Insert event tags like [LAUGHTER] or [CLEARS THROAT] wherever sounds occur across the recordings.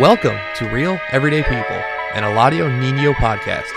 Welcome to Real Everyday People, an Eladio Nino podcast.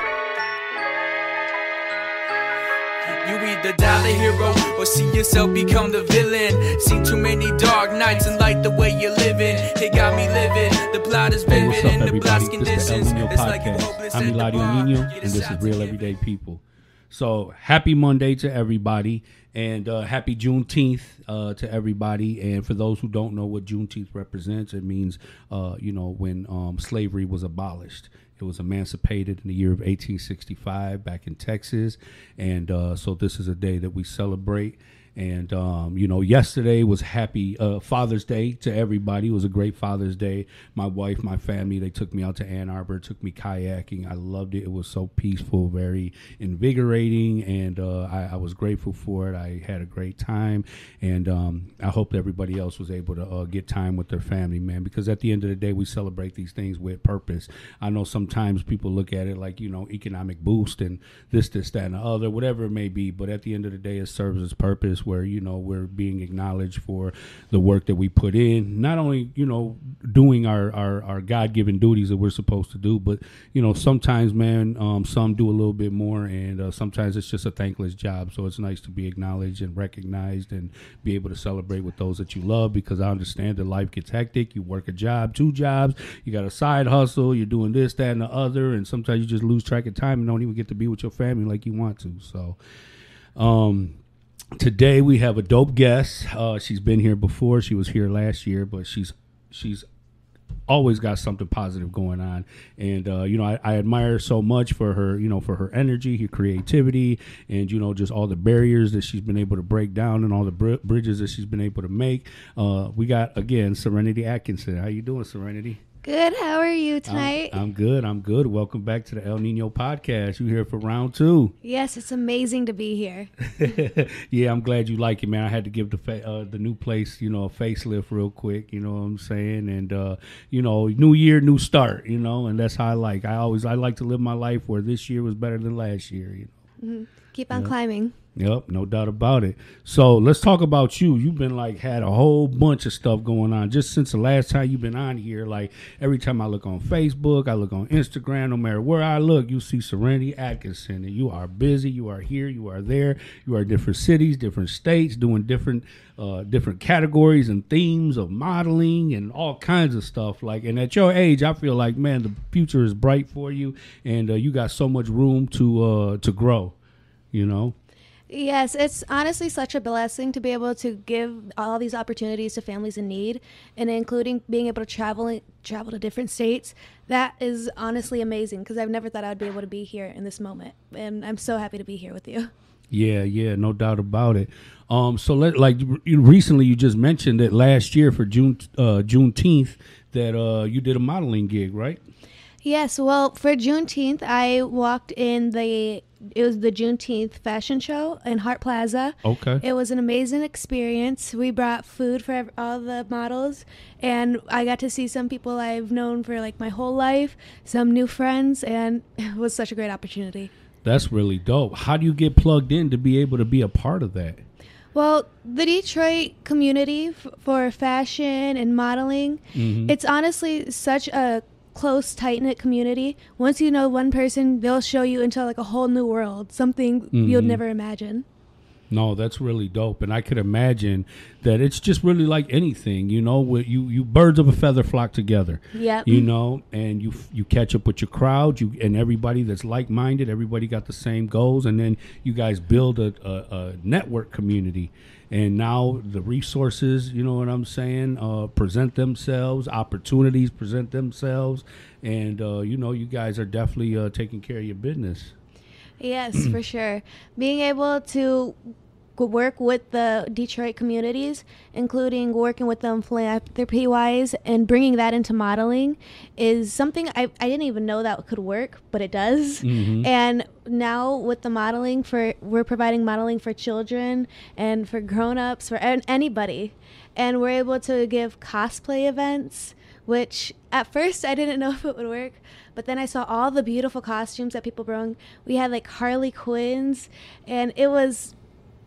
You either die the hero or see yourself become the villain. Seen too many dark nights and like the way you're living. It got me living. The plot is Hey, vivid what's up, in the blast everybody? This is the El. Nino It's like you're Podcast. hopeless I'm Eladio. Nino, and this is Real Everyday. People. So happy Monday to everybody, and uh, happy Juneteenth uh, to everybody. And for those who don't know what Juneteenth represents, it means uh, you know when um, slavery was abolished. It was emancipated in the year of 1865 back in Texas, and uh, so this is a day that we celebrate. And um, you know, yesterday was happy uh, Father's Day to everybody. It was a great Father's Day. My wife, my family, they took me out to Ann Arbor, took me kayaking. I loved it. It was so peaceful, very invigorating, and uh, I, I was grateful for it. I had a great time, and um, I hope everybody else was able to uh, get time with their family, man. Because at the end of the day, we celebrate these things with purpose. I know sometimes people look at it like you know economic boost and this, this, that, and the other, whatever it may be. But at the end of the day, it serves its purpose where you know we're being acknowledged for the work that we put in, not only you know doing our our, our God given duties that we're supposed to do, but you know sometimes, man, um, some do a little bit more, and uh, sometimes it's just a thankless job. So it's nice to be acknowledged and recognized, and be able to celebrate with those that you love. Because I understand that life gets hectic. You work a job, two jobs, you got a side hustle, you're doing this, that, and the other, and sometimes you just lose track of time and don't even get to be with your family like you want to. So. Um, today we have a dope guest. Uh, she's been here before. She was here last year, but she's she's always got something positive going on. And uh, you know, I, I admire so much for her, you know, for her energy, her creativity, and you know, just all the barriers that she's been able to break down and all the br- bridges that she's been able to make. Uh, we got again Serenity Atkinson. How you doing, Serenity? Good. How are you I'm- tonight? I'm, good. I'm good. Welcome back to the El Nino podcast. You here for round two? yes, it's amazing to be here. [LAUGHS] yeah, I'm glad you like it, man. I had to give the fa- uh, the new place, you know, a facelift real quick. You know what I'm saying? And uh, you know, new year, new start. You know, and that's how I like. I always I like to live my life where this year was better than last year. You know. Keep on climbing. Yep, no doubt about it. So let's talk about you. You've been like had a whole bunch of stuff going on just since the last time you've been on here. Like every time I look on Facebook, I look on Instagram, no matter where I look, you see Serenity Atkinson, and you are busy. You are here. You are there. You are different cities, different states, doing different uh, different categories and themes of modeling and all kinds of stuff. Like, and at your age, I feel like man, the future is bright for you, and uh, you got so much room to uh, to grow. You know. Yes, it's honestly such a blessing to be able to give all these opportunities to families in need, and including being able to travel travel to different states. That is honestly amazing because I've never thought I'd be able to be here in this moment, and I'm so happy to be here with you. Yeah, yeah, no doubt about it. Um, so let like recently you just mentioned that last year for June uh, Juneteenth that uh, you did a modeling gig, right? Yes, well, for Juneteenth, I walked in the it was the Juneteenth fashion show in Hart Plaza. Okay. It was an amazing experience. We brought food for all the models, and I got to see some people I've known for like my whole life, some new friends, and [LAUGHS] it was such a great opportunity. That's really dope. How do you get plugged in to be able to be a part of that? Well, the Detroit community f- for fashion and modeling, Mhm. it's honestly such a close, tight knit community. Once you know one person, they'll show you into like a whole new world, something you'll Mhm. never imagine. No, that's really dope, and I could imagine that it's just really like anything, you know, where you you birds of a feather flock together. Yep. You know, and you you catch up with your crowd, you and everybody that's like minded. Everybody got the same goals, and then you guys build a, a, a network community. And now the resources, you know what I'm saying, uh, present themselves. Opportunities present themselves, and uh, you know, you guys are definitely uh, taking care of your business. Yes, [CLEARS THROAT] for sure. Being able to work with the Detroit communities, including working with them philanthropy wise and bringing that into modeling, is something I, I didn't even know that could work, but it does. Mhm. And now with the modeling for, we're providing modeling for children and for grown ups, for an- anybody. And we're able to give cosplay events which at first I didn't [LAUGHS] know if it would work, but then I saw all the beautiful costumes that people brought. We had like Harley Quinns, and it was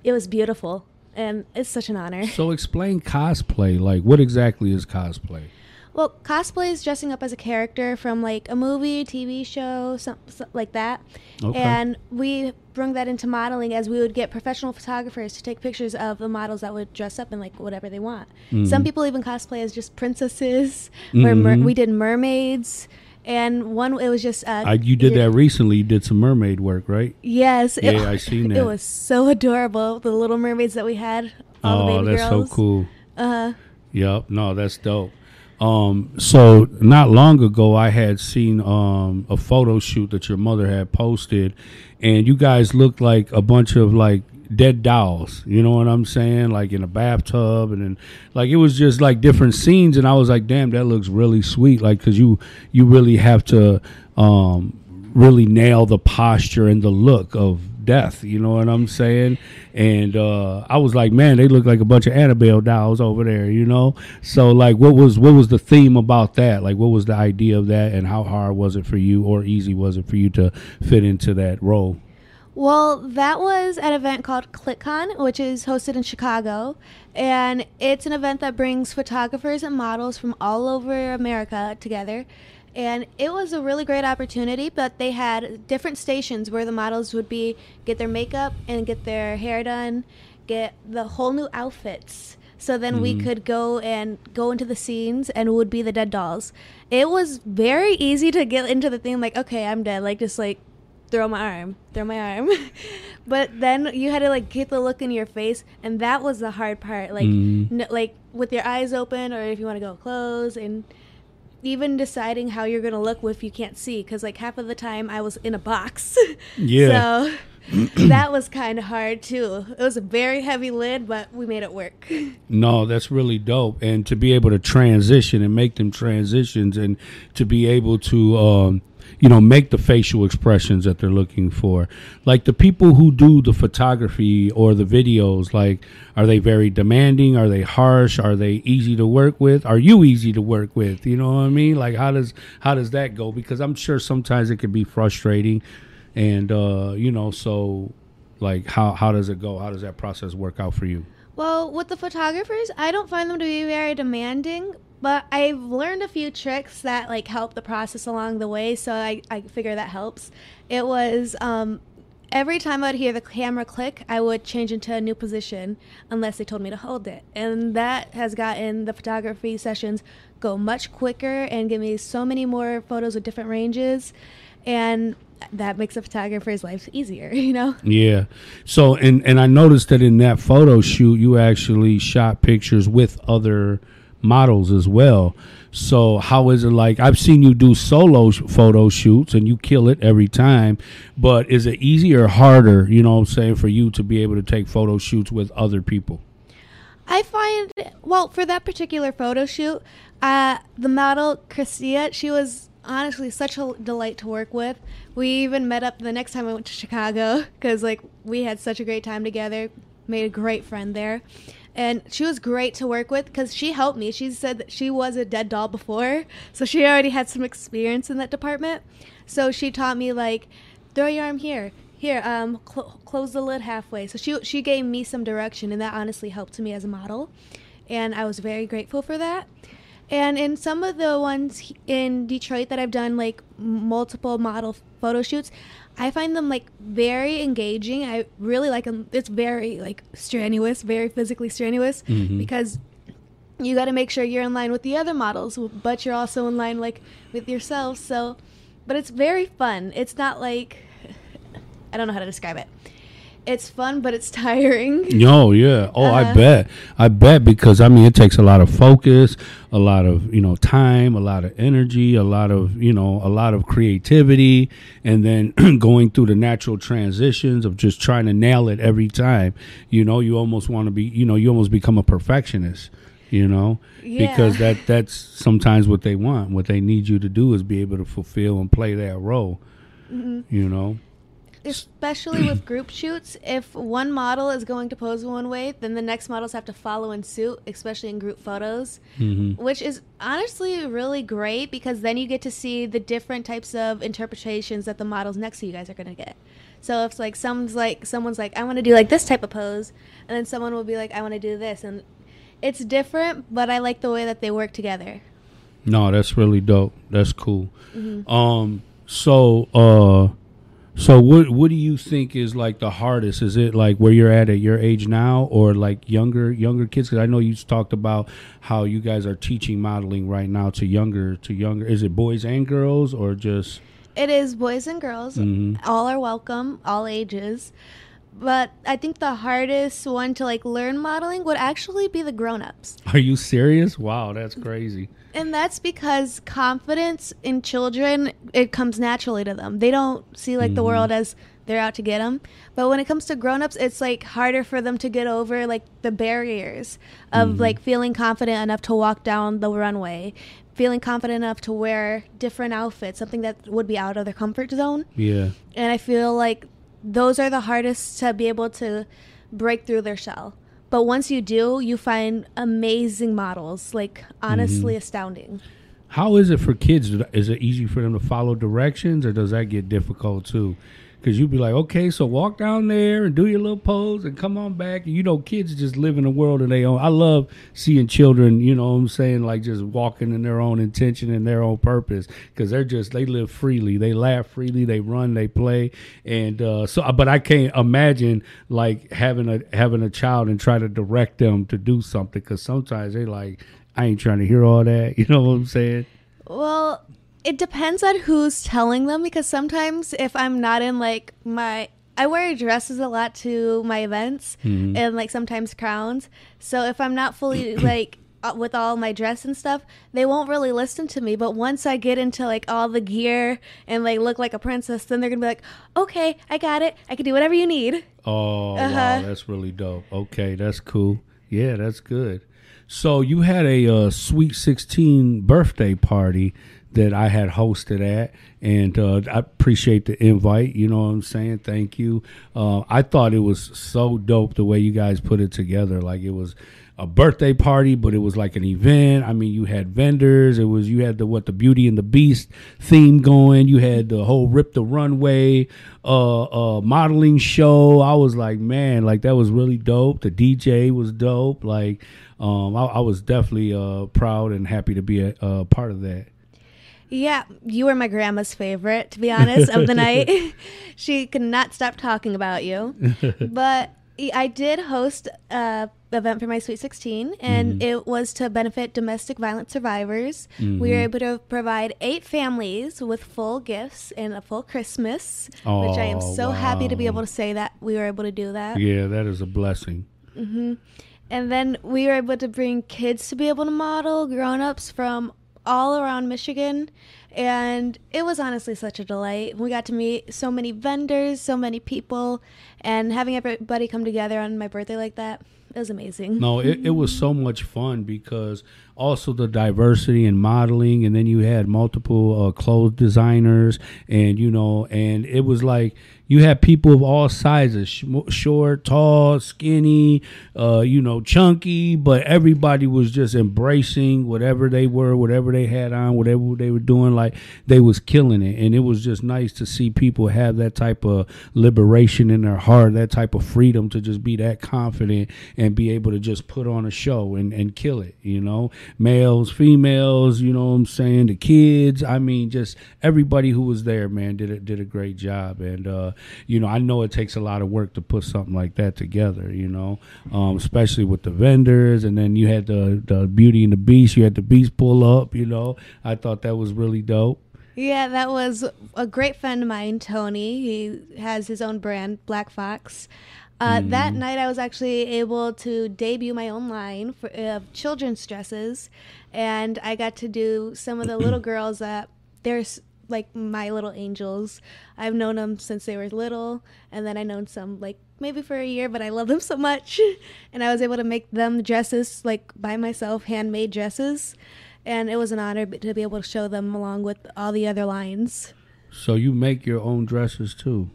it was beautiful, and it's such an honor. So explain cosplay. Like, what exactly is cosplay? Well, cosplay is dressing up as a character from like a movie, TV show, something some like that. Okay. And we bring that into modeling as we would get professional photographers to take pictures of the models that would dress up in like whatever they want. Mm-hmm. Some people even cosplay as just princesses. Or mer- we did mermaids. And one, it was just. Uh, I, you did your- that recently. You did some mermaid work, right? Yes. it- [LAUGHS] I seen that It was so adorable. The little mermaids that we had. All the oh, that's girls. so cool. uh-huh Yep. No, that's dope. Um, so not long ago, I had seen um, a photo shoot that your mother had posted, and you guys looked like a bunch of like dead dolls. You know what I'm saying? Like in a bathtub, and then like it was just like different scenes, and I was like, damn, that looks really sweet. Like because you you really have to um, really nail the posture and the look of death. You know what I'm saying? And uh, I was like, man, they look like a bunch of Annabelle dolls over there. You know? So like, what was what was the theme about that? Like, what was the idea of that, and how hard was it for you, or easy was it for you to fit into that role? Well, that was an event called ClickCon, which is hosted in Chicago. And it's an event that brings photographers and models from all over America together. And it was a really great opportunity, but they had different stations where the models would be get their makeup and get their hair done, get the whole new outfits. So then we mm-hmm. could go and go into the scenes and would be the dead dolls. It was very easy to get into the thing like, okay, I'm dead. Like just like throw my arm, throw my arm. [LAUGHS] but then you had to like get the look in your face, and that was the hard part. Like, Mhm. n- like with your eyes open, or if you want to go close, and even deciding how you're gonna look if you can't see. Because like half of the time I was in a box. [LAUGHS] Yeah. So [CLEARS THROAT] that was kind of hard too. It was a very heavy lid, but we made it work. [LAUGHS] No, that's really dope. And to be able to transition and make them transitions and to be able to, um, you know, make the facial expressions that they're looking for. Like the people who do the photography or the videos, like, are they very demanding? Are they harsh? Are they easy to work with? Are you easy to work with? You know what I mean? Like, how does how does that go? Because I'm sure sometimes it can be frustrating, and uh, you know, so like, how how does it go? How does that process work out for you? Well, with the photographers, I don't find them to be very demanding, but I've learned a few tricks that like help the process along the way, so I, I figure that helps. It was um, every time I'd hear the camera click, I would change into a new position unless they told me to hold it. And that has gotten the photography sessions go much quicker and give me so many more photos with different ranges. And that makes a photographer's life easier, [LAUGHS] you know? Yeah. So and and I noticed that in that photo shoot you actually shot pictures with other models as well. So how is it like I've seen you do solo sh- photo shoots and you kill it every time, but is it easier or harder, you know what I'm saying, for you to be able to take photo shoots with other people? I find well for that particular photo shoot, uh, the model Christia, she was honestly such a delight to work with. We even met up the next time I went to Chicago because like we had such a great time together. Made a great friend there, and she was great to work with because she helped me. She said that she was a dead doll before, so she already had some experience in that department. So she taught me like throw your arm here here um cl- close the lid halfway so she she gave me some direction and that honestly helped me as a model and i was very grateful for that and in some of the ones in detroit that i've done like multiple model photo shoots i find them like very engaging. I really like them it's very like strenuous very physically strenuous Mhm. because you got to make sure you're in line with the other models but you're also in line like with yourself so but it's very fun. It's not like i don't know how to describe it it's fun but it's [LAUGHS] tiring No, yeah. Oh, I Uh-huh. bet. I bet because I mean it takes a lot of focus, a lot of, you know, time, a lot of energy, a lot of, you know, a lot of creativity and then [CLEARS THROAT] going through the natural transitions of just trying to nail it every time. You know, you almost want to be, you know, you almost become a perfectionist, you know? Because that that's sometimes what they want. What they need you to do is be able to fulfill and play that role. Mm-hmm. You know? Especially with group shoots if one model is going to pose one way then the next models have to follow in suit especially in group photos Mhm. which is honestly really great because then you get to see the different types of interpretations that the models next to you guys are going to get so if like someone's like someone's like i want to do like this type of pose and then someone will be like i want to do this and it's different but i like the way that they work together No, that's really dope. That's cool. Um, so, uh, so what what do you think is like the hardest? Is it like where you're at at your age now, or like younger younger kids? Because I know you talked about how you guys are teaching modeling right now to younger to younger. Is it boys and girls, or just? It is boys and girls. Mhm. All are welcome, all ages. But I think the hardest one to like learn modeling would actually be the grown-ups. [LAUGHS] Are you serious? Wow, that's crazy. And that's because confidence in children it comes naturally to them. They don't see like the mm-hmm. world as they're out to get them. But when it comes to grown-ups, it's like harder for them to get over like the barriers of mm-hmm. like feeling confident enough to walk down the runway, feeling confident enough to wear different outfits, something that would be out of their comfort zone. Yeah. And I feel like those are the hardest to be able to break through their shell. But once you do, you find amazing models, like honestly mm-hmm. astounding. How is it for kids? Is it easy for them to follow directions, or does that get difficult too? Because you'd be like, okay, so walk down there and do your little pose and come on back. And you know, kids just live in a world of their own. I love seeing children, you know what I'm saying, like just walking in their own intention and their own purpose because they're just, they live freely. They laugh freely, they run, they play. And uh, so, but I can't imagine like having a, having a child and try to direct them to do something because sometimes they like, I ain't trying to hear all that. [LAUGHS] You know what I'm saying? Well, it depends on who's telling them because sometimes if I'm not in like my I wear dresses a lot to my events and like sometimes crowns. So if I'm not fully [CLEARS THROAT] like uh, with all my dress and stuff, they won't really listen to me. But once I get into like all the gear and like look like a princess, then they're gonna be like, "Okay, I got it. I can do whatever you need." Oh, Uh-huh. that's really dope. Okay, that's cool. Yeah, that's good. So you had a uh, sweet sixteen birthday party that I had hosted at, and uh, I appreciate the invite. You know what I'm saying? Thank you. Uh, I thought it was so dope the way you guys put it together. Like it was a birthday party, but it was like an event. I mean, you had vendors. It was you had the what the Beauty and the Beast theme going. You had the whole Rip the Runway uh, uh, modeling show. I was like, man, like that was really dope. The DJ was dope. Like, um, I, I was definitely uh, proud and happy to be a, a part of that. Yeah, you were my grandma's favorite, to be honest, of the night. [LAUGHS] [LAUGHS] she could not stop talking about you. [LAUGHS] but I did host a event for my Sweet 16, and mm-hmm. it was to benefit domestic violence survivors. We were mm-hmm. able to provide eight families with full gifts and a full Christmas, which I am Oh, so happy to be able to say that we were able to do that. Yeah, that is a blessing. Mm-hmm. And then we were able to bring kids to be able to model, grown ups from all around Michigan. And it was honestly such a delight. We got to meet so many vendors, so many people, and having everybody come together on my birthday like that, it was amazing. No, it, it was so much fun because also the diversity and modeling, and then you had multiple uh, clothes designers, and you know, and it was like you had people of all sizes, sh- short, tall, skinny, uh, you know, chunky, but everybody was just embracing whatever they were, whatever they had on, whatever they were doing, like they was killing it, and it was just nice to see people have that type of liberation in their heart, that type of freedom to just be that confident and be able to just put on a show and, and kill it, you know, males, females, you know what I'm saying, the kids, I mean, just everybody who was there, man, did a, did a great job, and uh, you know, I know it takes a lot of work to put something like that together, you know, um, especially with the vendors, and then you had the the Beauty and the Beast, you had the Beast pull up, you know, I thought that was really dope. Yeah, that was a great friend of mine, Tony. He has his own brand, Black Fox. Uh, That night, I was actually able to debut my own line for, of children's dresses, and I got to do some of the little [CLEARS THROAT] girls that they're s- like my little angels. I've known them since they were little, and then I known some like maybe for a year, but I love them so much, [LAUGHS] and I was able to make them dresses like by myself, handmade dresses, and it was an honor to be able to show them along with all the other lines. So you make your own dresses too.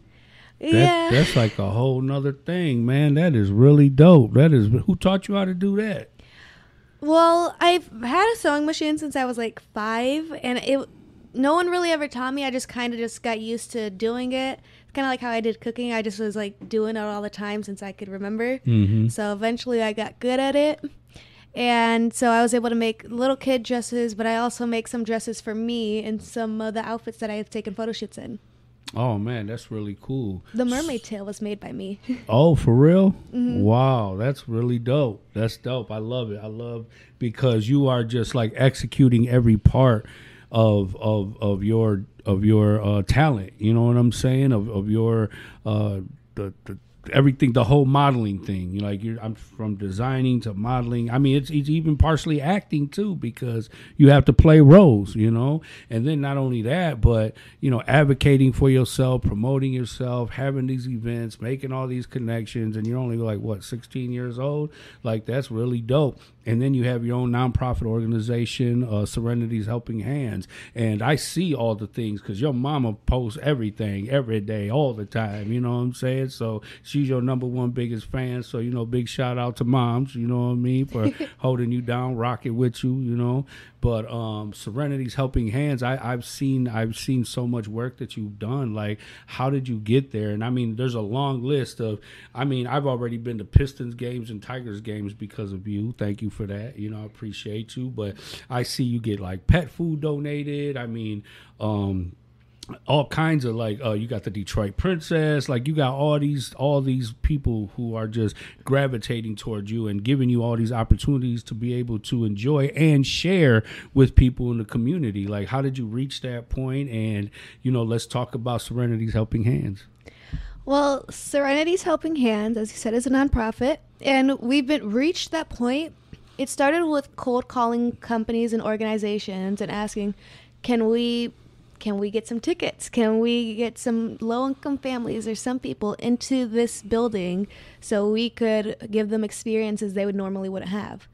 That, yeah. That's like a whole nother thing, man. That is really dope. That is who taught you how to do that? Well, I've had a sewing machine since I was like five, and it no one really ever taught me. I just kind of just got used to doing it. It's kind of like how I did cooking. I just was like doing it all the time since I could remember. Mm-hmm. So eventually, I got good at it. And so I was able to make little kid dresses, but I also make some dresses for me and some of the outfits that I have taken photo shoots in. Oh man, that's really cool. The mermaid tail was made by me. [LAUGHS] Oh, for real? Wow, that's really dope. That's dope. I love it. I love because you are just like executing every part of of of your of your uh, talent. You know what I'm saying? Of of your uh, the, the everything, the whole modeling thing. You like you're, I'm from designing to modeling. I mean, it's it's even partially acting too because you have to play roles. You know, and then not only that, but you know, advocating for yourself, promoting yourself, having these events, making all these connections, and you're only like what 16 years old. Like that's really dope. And then you have your own nonprofit organization, uh, Serenity's Helping Hands, and I see all the things because your mama posts everything every day, all the time. You know what I'm saying? So she's your number one biggest fan. So you know, big shout out to moms. You know what I mean for [LAUGHS] holding you down, rocking with you. You know, but um, Serenity's Helping Hands, I, I've seen I've seen so much work that you've done. Like, how did you get there? And I mean, there's a long list of. I mean, I've already been to Pistons games and Tigers games because of you. Thank you for that. You know, I appreciate you. But I see you get like pet food donated. I mean, um, all kinds of like uh, you got the Detroit Princess, like you got all these all these people who are just gravitating towards you and giving you all these opportunities to be able to enjoy and share with people in the community. Like, how did you reach that point? And you know, let's talk about Serenity's Helping Hands. Well, Serenity's Helping Hands, as you said, is a nonprofit, and we've been reached that point. It started with cold calling companies and organizations and asking, "Can we, can we get some tickets? Can we get some low-income families or some people into this building so we could give them experiences they would normally wouldn't have?"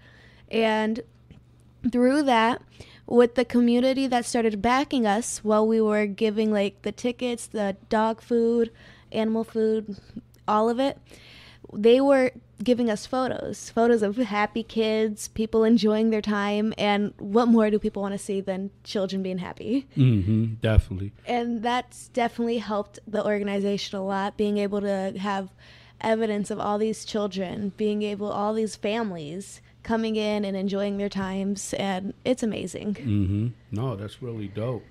And through that with the community that started backing us while we were giving like the tickets the dog food animal food all of it they were giving us photos photos of happy kids people enjoying their time and what more do people want to see than children being happy Mm-hmm. Definitely. and that's definitely helped the organization a lot being able to have evidence of all these children being able all these families coming in and enjoying their times and it's amazing Mm-hmm. No, that's really dope.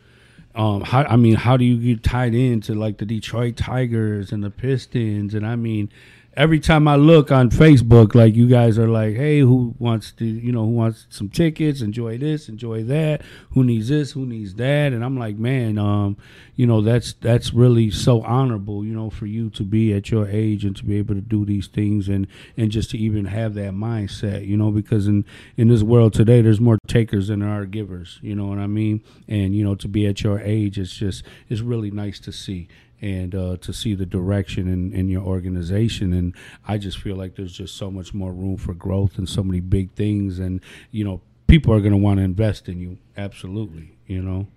Um, how I mean, how do you get tied into like the Detroit Tigers and the Pistons? And I mean, every time I look on Facebook, like you guys are like, hey, who wants to, you know, who wants some tickets? Enjoy this, enjoy that. Who needs this? Who needs that? And I'm like, man, um, you know, that's that's really so honorable, you know, for you to be at your age and to be able to do these things and and just to even have that mindset, you know, because in in this world today, there's more takers than there are givers. You know what I mean? And you know, to be at your age, it's just it's really nice to see and uh, to see the direction in, in your organization. And I just feel like there's just so much more room for growth and so many big things. And, you know, people are going to want to invest in you. Absolutely. You know?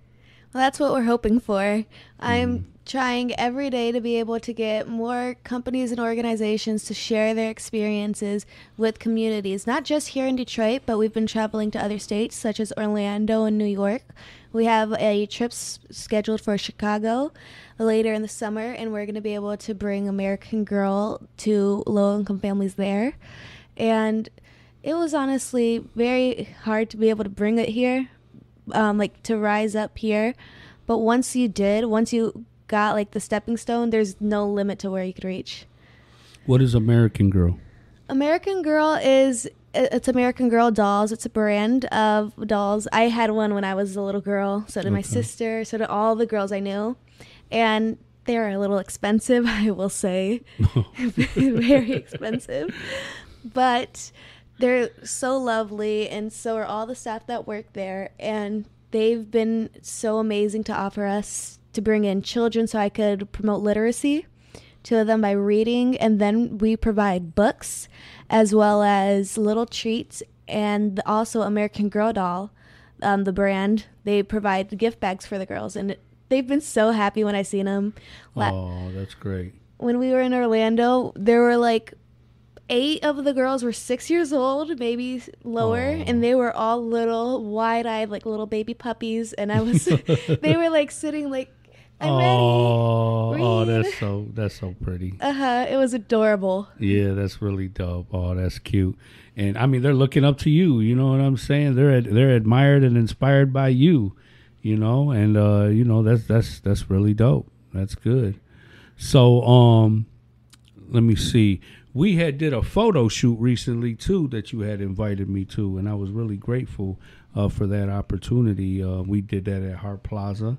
Well, that's what we're hoping for. I'm trying every day to be able to get more companies and organizations to share their experiences with communities, not just here in Detroit, but we've been traveling to other states such as Orlando and New York. We have a trip s- scheduled for Chicago later in the summer, and we're going to be able to bring American Girl to low income families there. And it was honestly very hard to be able to bring it here um, like to rise up here. But once you did, once you got like the stepping stone, there's no limit to where you could reach. What is American Girl? American Girl is it's American Girl dolls. It's a brand of dolls. I had one when I was a little girl. So did my sister. So did all the girls I knew, and they're a little expensive. [LAUGHS] I will say, [LAUGHS] [LAUGHS] very expensive, but they're so lovely, and so are all the staff that work there. And they've been so amazing to offer us to bring in children, so I could promote literacy to them by reading, and then we provide books as well as little treats and also American Girl doll, um, the brand. They provide gift bags for the girls, and they've been so happy when I seen them. Oh, that's great. When we were in Orlando, there were like eight of the girls were six years old, maybe lower, and they were all little, wide-eyed, like little baby puppies. And I was, [LAUGHS] they were like sitting like I'm oh, ready. oh, that's so that's so pretty. Uh huh. It was adorable. Yeah, that's really dope. Oh, that's cute. And I mean, they're looking up to you. You know what I'm saying? They're they're admired and inspired by you. You know, and uh, you know that's that's that's really dope. That's good. So, um, let me see. We had did a photo shoot recently too that you had invited me to, and I was really grateful uh, for that opportunity. Uh, we did that at Hart Plaza.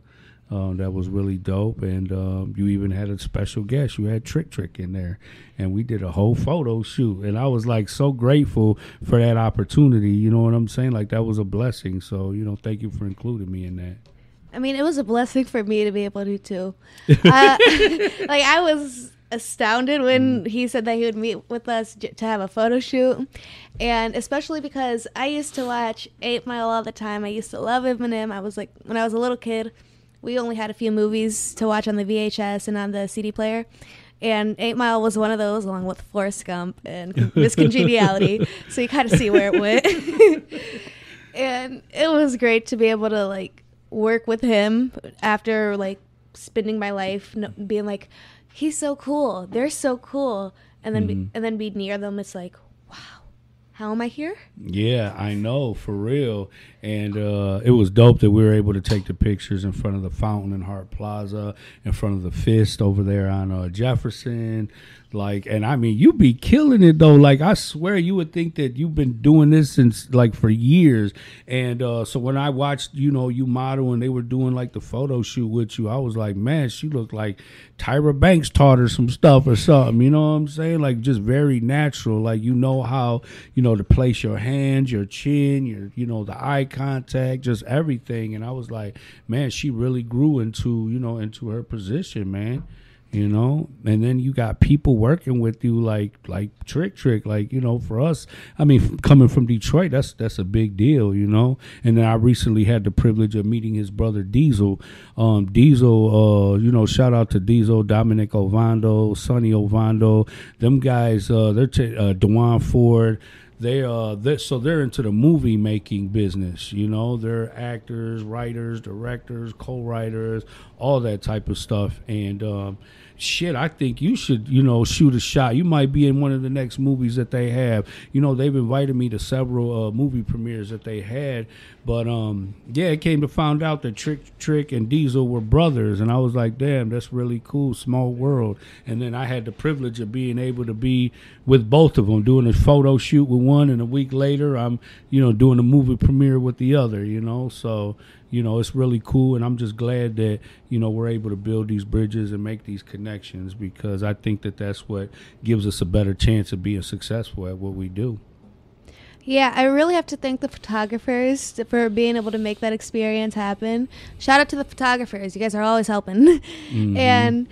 Uh, that was really dope, and um, you even had a special guest. You had Trick Trick in there, and we did a whole photo shoot. And I was like so grateful for that opportunity. You know what I'm saying? Like that was a blessing. So you know, thank you for including me in that. I mean, it was a blessing for me to be able to too. [LAUGHS] Uh, [LAUGHS] like I was astounded when he said that he would meet with us j- to have a photo shoot, and especially because I used to watch Eight Mile all the time. I used to love Eminem. I was like when I was a little kid, we only had a few movies to watch on the VHS and on the CD player. And Eight Mile was one of those, along with Forrest Gump and [LAUGHS] Miss Congeniality. so you kind of see where it went. [LAUGHS] and it was great to be able to like work with him after like spending my life being like he's so cool they're so cool and then be, mm-hmm. and then be near them it's like how am i here Yeah, I know for real, and uh, it was dope that we were able to take the pictures in front of the fountain in Hart Plaza, in front of the Fist over there on uh, Jefferson. Like, and I mean, you be killing it though. Like, I swear, you would think that you've been doing this since like for years. And uh, so when I watched, you know, you model and they were doing like the photo shoot with you, I was like, man, she looked like Tyra Banks taught her some stuff or something. You know what I'm saying? Like, just very natural. Like, you know how you know to place your hands, your chin, your you know the eye contact, just everything. And I was like, man, she really grew into you know into her position, man you know? And then you got people working with you like like trick trick like you know for us i mean coming from detroit that's that's a big deal you know? And then i recently had the privilege of meeting his brother diesel. Um diesel uh you know shout out to diesel dominic ovando sonny ovando them guys uh they're t- uh dewan ford. They uh they so they're into the movie making business you know? They're actors writers directors co-writers all that type of stuff. And um shit i think you should you know shoot a shot. You might be in one of the next movies that they have. You know they've invited me to several uh, movie premieres that they had but um yeah it came to find out that trick trick and diesel were brothers and i was like damn that's really cool small world. And then i had the privilege of being able to be with both of them doing a photo shoot with one and a week later i'm you know doing a movie premiere with the other you know? So you know it's really cool and i'm just glad that you know we're able to build these bridges and make these connections because i think that that's what gives us a better chance of being successful at what we do Yeah, I really have to thank the photographers for being able to make that experience happen. Shout out to the photographers. You guys are always helping. [LAUGHS] Mm-hmm. And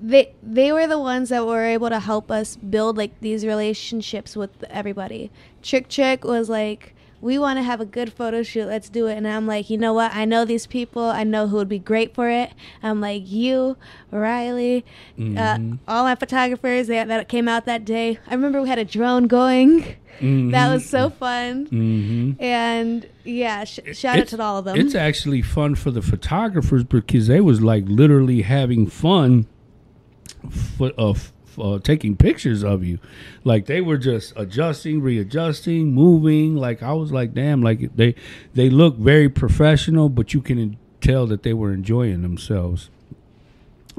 they they were the ones that were able to help us build like these relationships with everybody. Trick Trick was like, "We want to have a good photo shoot. Let's do it." And I'm like, "You know what? I know these people. I know who would be great for it." I'm like, "You, Riley, uh, all my photographers that, that came out that day. I remember we had a drone going. [LAUGHS] That was so fun. mm-hmm. And yeah, sh- shout out to all of them. It's actually fun for the photographers because they was like literally having fun for, uh, f- uh, taking pictures of you. Like they were just adjusting, readjusting, moving. Like I was like, damn, like they they look very professional, but you can tell that they were enjoying themselves.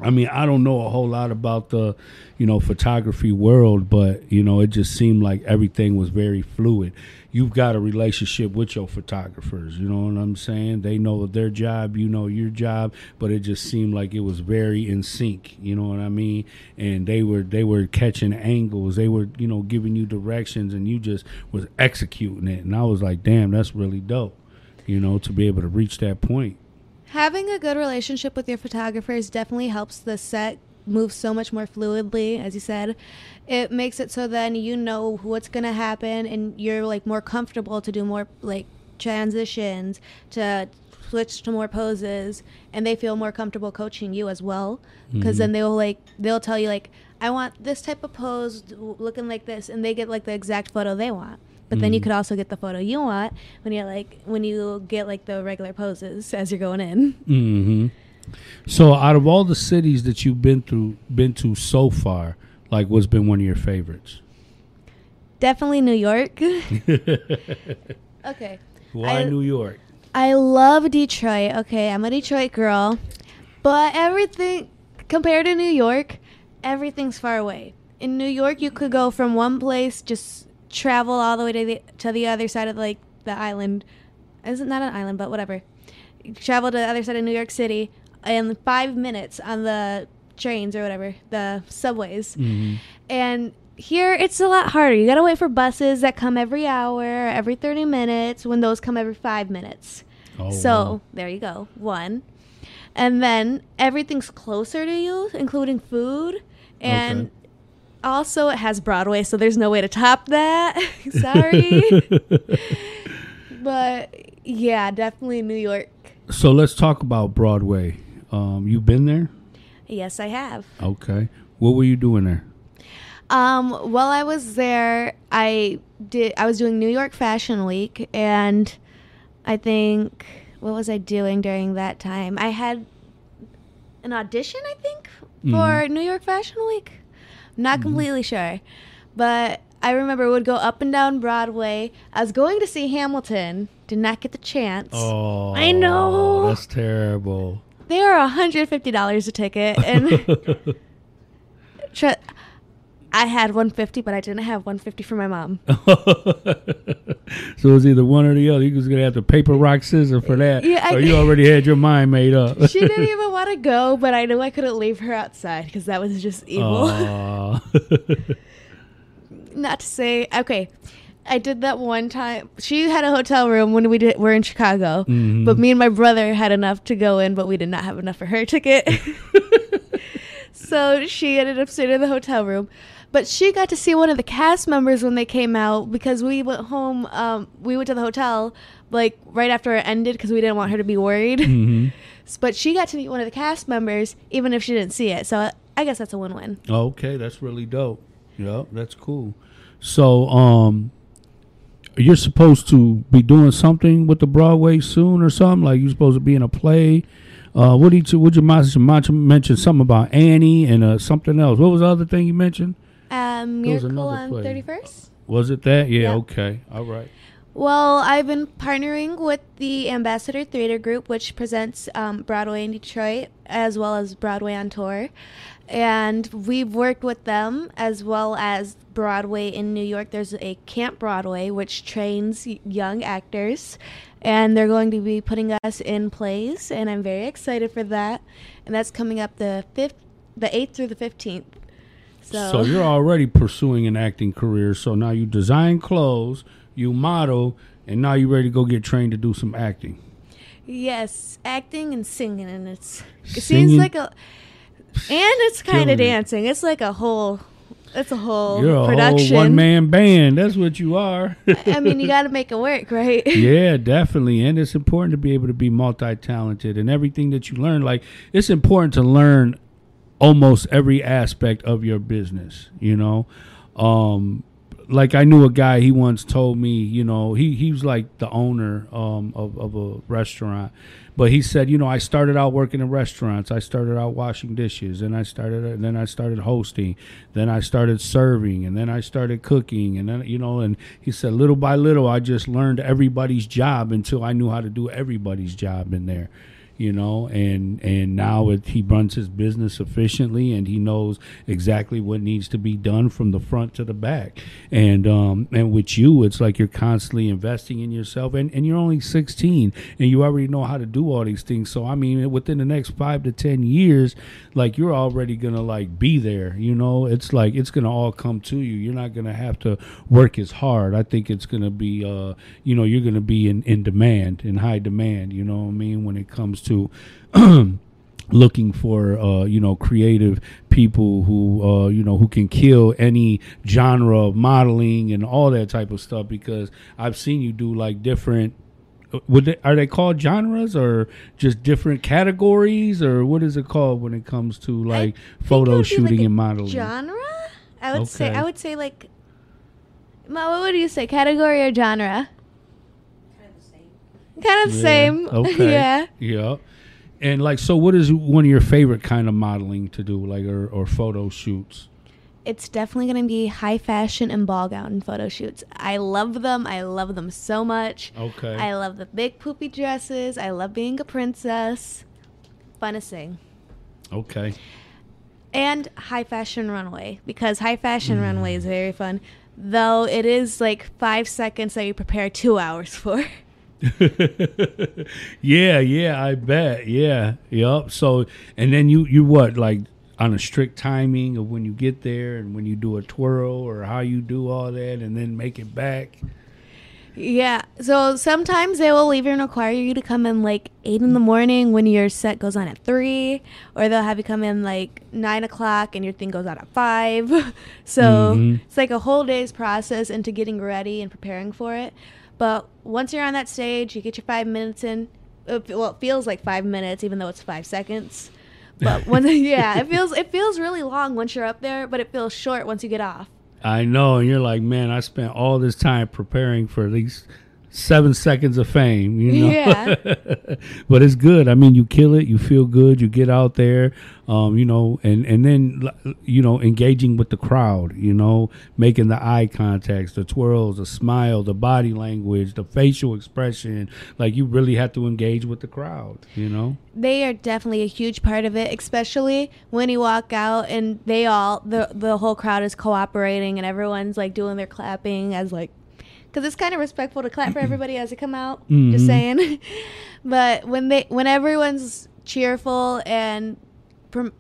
I mean, I don't know a whole lot about the, you know, photography world, but you know, it just seemed like everything was very fluid. You've got a relationship with your photographers, you know what I'm saying? They know their job, you know your job, but it just seemed like it was very in sync, you know what I mean? And they were they were catching angles, they were, you know, giving you directions and you just was executing it. And I was like, "Damn, that's really dope." You know, to be able to reach that point. Having a good relationship with your photographers definitely helps the set move so much more fluidly, as you said. It makes it so then you know what's going to happen and you're like more comfortable to do more like transitions, to switch to more poses, and they feel more comfortable coaching you as well. Because then they'll like, they'll tell you, like, I want this type of pose looking like this, and they get like the exact photo they want. But then you could also get the photo you want when you're like when you get like the regular poses as you're going in. Mm-hmm. So, out of all the cities that you've been through, been to so far, like what's been one of your favorites? Definitely New York. [LAUGHS] [LAUGHS] okay. Why I- New York? I love Detroit. Okay, I'm a Detroit girl. But everything compared to New York, everything's far away. In New York, you could go from one place, just travel all the way to the to the other side of like the island. Isn't that an island, but whatever. You travel to the other side of New York City in 5 minutes on the trains or whatever, the subways. Mhm. And here it's a lot harder. You gotta wait for buses that come every hour, every 30 minutes, when those come every five minutes. Oh, so wow. there you go. One. And then everything's closer to you, including food. And Okay. also it has Broadway, so there's no way to top that. [LAUGHS] Sorry. [LAUGHS] but yeah, definitely New York. so let's talk about Broadway. Um, you've been there? Yes, I have. Okay. What were you doing there? Um, while I was there, I did. I was doing New York Fashion Week, and I think what was I doing during that time? I had an audition, I think, for Mhm. New York Fashion Week. Not completely sure, but I remember would go up and down Broadway. I was going to see Hamilton. Did not get the chance. Oh, I know. That's terrible. They are $150 a ticket, and [LAUGHS] tr- I had 150, but I didn't have 150 for my mom. [LAUGHS] so it's either one or the other. You was gonna have to paper rock scissors for that, Yeah, I- or you already had your mind made up. [LAUGHS] she didn't even want to go, but I knew I couldn't leave her outside because that was just evil. Not to say, okay, I did that one time. She had a hotel room when we did, were in Chicago, Mhm. but me and my brother had enough to go in, but we did not have enough for her ticket. [LAUGHS] [LAUGHS] so she ended up staying in the hotel room. But she got to see one of the cast members when they came out because we went home. Um, we went to the hotel like right after it ended because we didn't want her to be worried. Mhm. [LAUGHS] But she got to meet one of the cast members even if she didn't see it. So I guess that's a win-win. Okay, that's really dope. Yep, that's cool. So, um, you're supposed to be doing something with the Broadway soon or something. Like you're supposed to be in a play. Uh, what did you? Would you mention? mention something about Annie and uh, something else? What was the other thing you mentioned? Um, Miracle on. Thirty First. Was it that? Yeah. Yeah. Okay. All right. Well, I've been partnering with the Ambassador Theater Group, which presents um, Broadway in Detroit as well as Broadway on tour. And we've worked with them as well as Broadway in New York. There's a Camp Broadway, which trains young actors. And they're going to be putting us in plays, and I'm very excited for that. And that's coming up the fifth, the eighth through the fifteenth. So, So you're already pursuing an acting career. So now you design clothes, you model, and now you're ready to go get trained to do some acting. Yes, acting and singing, and it's it Singing? seems like a, it's kind of dancing. It's like a whole, it's a whole You're a production. one man band. That's what you are. [LAUGHS] I mean, you got to make it work, right? [LAUGHS] yeah, [LAUGHS] definitely. And it's important to be able to be multi talented and everything that you learn. Like, it's important to learn almost every aspect of your business, you know? Um, like I knew a guy. He once told me, you know, he he was like the owner um, of of a restaurant, but he said, you know, I started out working in restaurants. I started out washing dishes, and I started, and then I started hosting, then I started serving, and then I started cooking, and then you know, and he said, little by little, I just learned everybody's job until I knew how to do everybody's job in there you know and and now it, he runs his business efficiently and he knows exactly what needs to be done from the front to the back. And um and with you it's like you're constantly investing in yourself and and you're only 16 and you already know how to do all these things. So i mean within the next 5 to 10 years like you're already gonna like be there you know? It's like it's gonna all come to you. You're not gonna have to work as hard. I think it's gonna be uh you know you're gonna be in in demand in high demand you know what i mean when it comes to [CLEARS THROAT] looking for uh, you know creative people who uh, you know who can kill any genre of modeling and all that type of stuff because I've seen you do like different uh, would they, are they called genres or just different categories or what is it called when it comes to like photo shooting like and modeling Genre? I would say I would say like. What would you say? Category or genre? Kind of Yeah, same. [LAUGHS] okay yeah. yeah And like, so what is one of your favorite kind of modeling to do, like, or, or photo shoots? It's definitely going to be high fashion and ball gown photo shoots. I love them. I love them so much. Okay. I love the big poopy dresses. I love being a princess. Fun to sing. Okay. And high fashion runway because high fashion mm. runway is very fun. Though it is like five seconds that you prepare two hours [LAUGHS] for. [LAUGHS] yeah, yeah, I bet. Yeah, yep. So, and then you you what like on a strict timing of when you get there and when you do a twirl or how you do all that and then make it back. Yeah. So sometimes they will even require you to come in like eight in the morning when your set goes on at three, or they'll have you come in like nine o'clock and your thing goes on at five. [LAUGHS] so Mhm. it's like a whole day's process into getting ready and preparing for it. But once you're on that stage, you get your five minutes in. Well, it feels like five minutes, even though it's five seconds. But [LAUGHS] when yeah, it feels it feels really long once you're up there, but it feels short once you get off. I know, and you're like, man, I spent all this time preparing for these seven seconds of fame, you know. Yeah. [LAUGHS] but it's good. I mean, you kill it. You feel good. You get out there, um, you know, and and then you know, engaging with the crowd, you know, making the eye contacts, the twirls, the smile, the body language, the facial expression. Like you really have to engage with the crowd, you know. they are definitely a huge part of it especially when you walk out and they all the the whole crowd is cooperating and everyone's like doing their clapping as like because it's kind of respectful to clap for everybody as they come out Mhm. just saying [LAUGHS] but when they when everyone's cheerful and prom-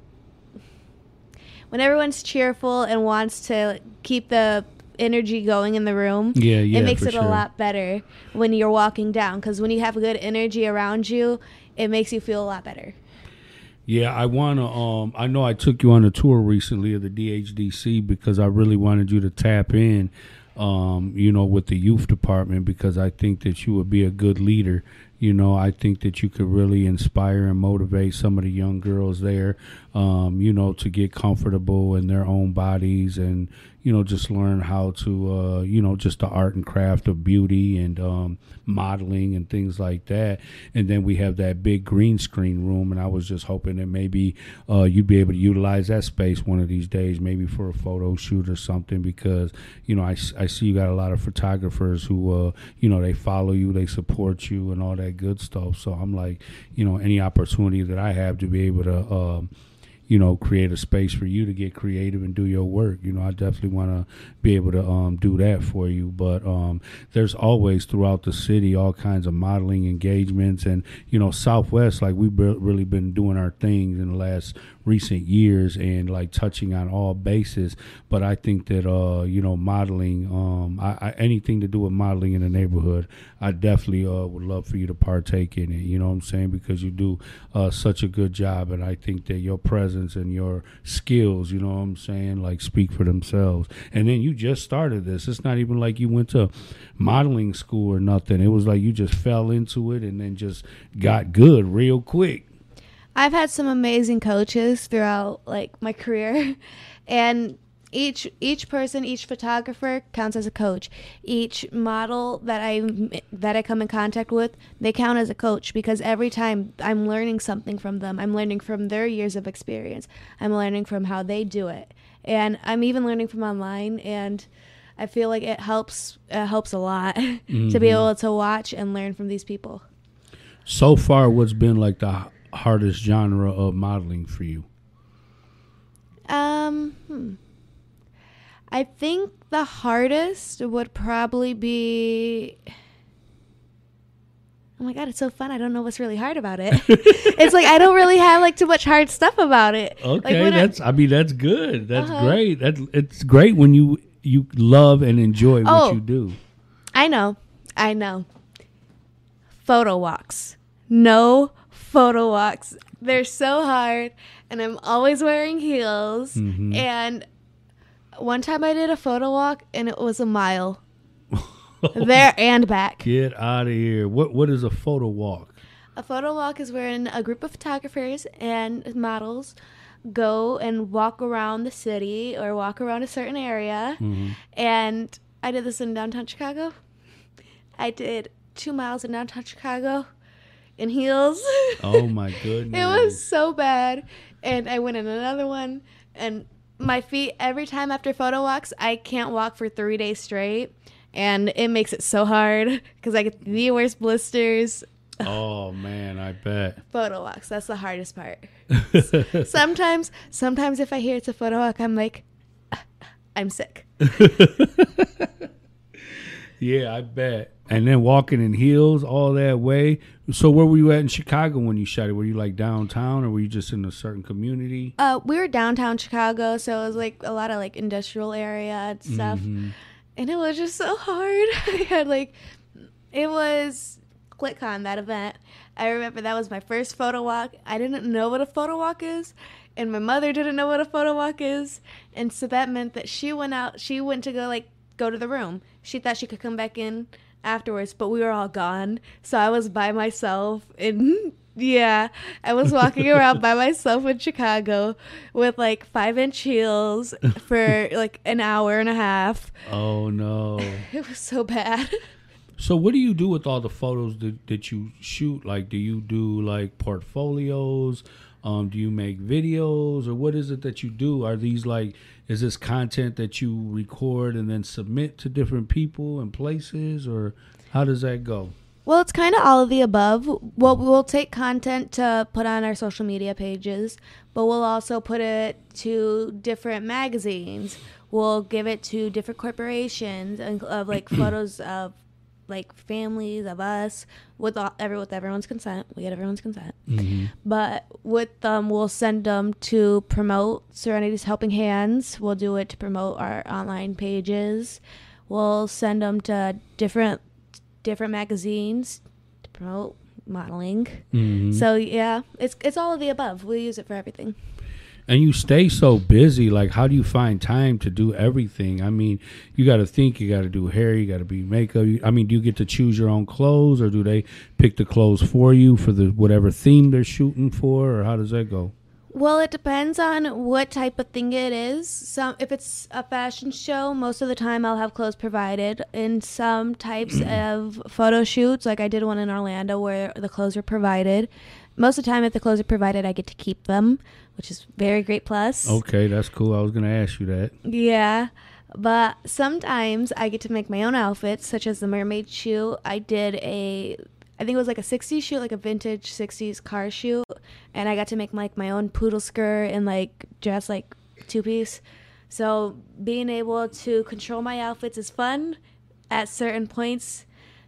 when everyone's cheerful and wants to keep the energy going in the room Yeah, yeah, it makes it sure. a lot better when you're walking down because when you have good energy around you it makes you feel a lot better Yeah, I want to. Um, I know I took you on a tour recently of the DHDC because I really wanted you to tap in, um, you know, with the youth department because I think that you would be a good leader. You know, I think that you could really inspire and motivate some of the young girls there, um, you know, to get comfortable in their own bodies and, you know, just learn how to, uh, you know, just the art and craft of beauty and um, modeling and things like that. And then we have that big green screen room, and I was just hoping that maybe uh, you'd be able to utilize that space one of these days, maybe for a photo shoot or something, because you know I, I see you got a lot of photographers who uh, you know they follow you, they support you, and all that good stuff. So I'm like, you know, any opportunity that I have to be able to. Um, you know, create a space for you to get creative and do your work. You know, I definitely want to be able to um, do that for you. But um, there's always throughout the city all kinds of modeling engagements, and you know, Southwest, like we've be- really been doing our things in the last recent years and like touching on all bases. But I think that uh, you know, modeling, um, I, I, anything to do with modeling in the neighborhood, I definitely uh, would love for you to partake in it. You know what I'm saying? Because you do uh, such a good job, and I think that your presence and your skills, you know what I'm saying, like speak for themselves. And then you just started this. It's not even like you went to modeling school or nothing. It was like you just fell into it and then just got good real quick. I've had some amazing coaches throughout like my career [LAUGHS] and each each person each photographer counts as a coach. Each model that i that i come in contact with they count as a coach because every time i'm learning something from them i'm learning from their years of experience. I'm learning from how they do it. And i'm even learning from online and i feel like it helps it helps a lot [LAUGHS] to be able to watch and learn from these people. So far, what's been like the hardest genre of modeling for you? Um, hmm. I think the hardest would probably be. Oh my god, it's so fun! I don't know what's really hard about it. [LAUGHS] it's like I don't really have like too much hard stuff about it. Okay, I- that's. I, mean, that's good. That's Uh-huh. great. That's it's great when you you love and enjoy what Oh. you do. I know, I know. Photo walks, no photo walks. They're so hard, and I'm always wearing heels. Mhm. And one time I did a photo walk, and it was a mile [LAUGHS] there and back. Get out of here. What what is a photo walk? A photo walk is wherein a group of photographers and models go and walk around the city or walk around a certain area. Mm-hmm. And I did this in downtown Chicago. I did two miles in downtown Chicago. in heels. Oh [LAUGHS] my goodness. it was so bad. And I went in another one, and my feet, every time after photo walks, I can't walk for three days straight. And it makes it so hard [LAUGHS] because I get the worst blisters. [LAUGHS] Oh man, I bet. Photo walks, that's the hardest part. [LAUGHS] sometimes, sometimes if I hear it's a photo walk, I'm like, ah, I'm sick. Yeah, I bet. And then walking in heels all that way. So where were you at in Chicago when you shot it? Were you like downtown or were you just in a certain community? Uh, we were downtown Chicago, so it was like a lot of like industrial area and stuff, Mhm. and it was just so hard. [LAUGHS] I had like, it was ClickCon that event. I remember that was my first photo walk. I didn't know what a photo walk is, and my mother didn't know what a photo walk is, and so that meant that she went out. She went to go like go to the room. She thought she could come back in afterwards, but we were all gone. So I was by myself and [LAUGHS] yeah, I was walking around by myself in Chicago with like five inch heels [LAUGHS] for like an hour and a half. Oh no. [LAUGHS] It was so bad. So what do you do with all the photos that, that you shoot? Like do you do like portfolios? Um, do you make videos or what is it that you do? Are these like is this content that you record and then submit to different people and places or how does that go? Well, it's kind of all of the above. Well, we'll take content to put on our social media pages, but we'll also put it to different magazines. We'll give it to different corporations and of like [CLEARS THROAT] photos of like families of us with all, every with everyone's consent. We get everyone's consent. But with them, we'll send them to promote Serenity's Helping Hands. We'll do it to promote our online pages. We'll send them to different different magazines to promote modeling. Mm-hmm. So yeah, it's it's all of the above. We use it for everything. And you stay so busy like how do you find time to do everything i mean you got to think you got to do hair you got to be makeup You- i mean do you get to choose your own clothes or do they pick the clothes for you for the whatever theme they're shooting for or how does that go Well, it depends on what type of thing it is. Some if it's a fashion show, most of the time I'll have clothes provided. In some types [CLEARS THROAT] of photo shoots, like I did one in Orlando where the clothes were provided. Most of the time if the clothes are provided, I get to keep them, which is very great plus. okay that's cool i was gonna ask you that Yeah. But sometimes I get to make my own outfits, such as the mermaid shoe. I did a, I think it was like a 60s shoot, like a vintage 60s car shoot. And I got to make like my own poodle skirt and like dress like two piece. So being able to control my outfits is fun at certain points.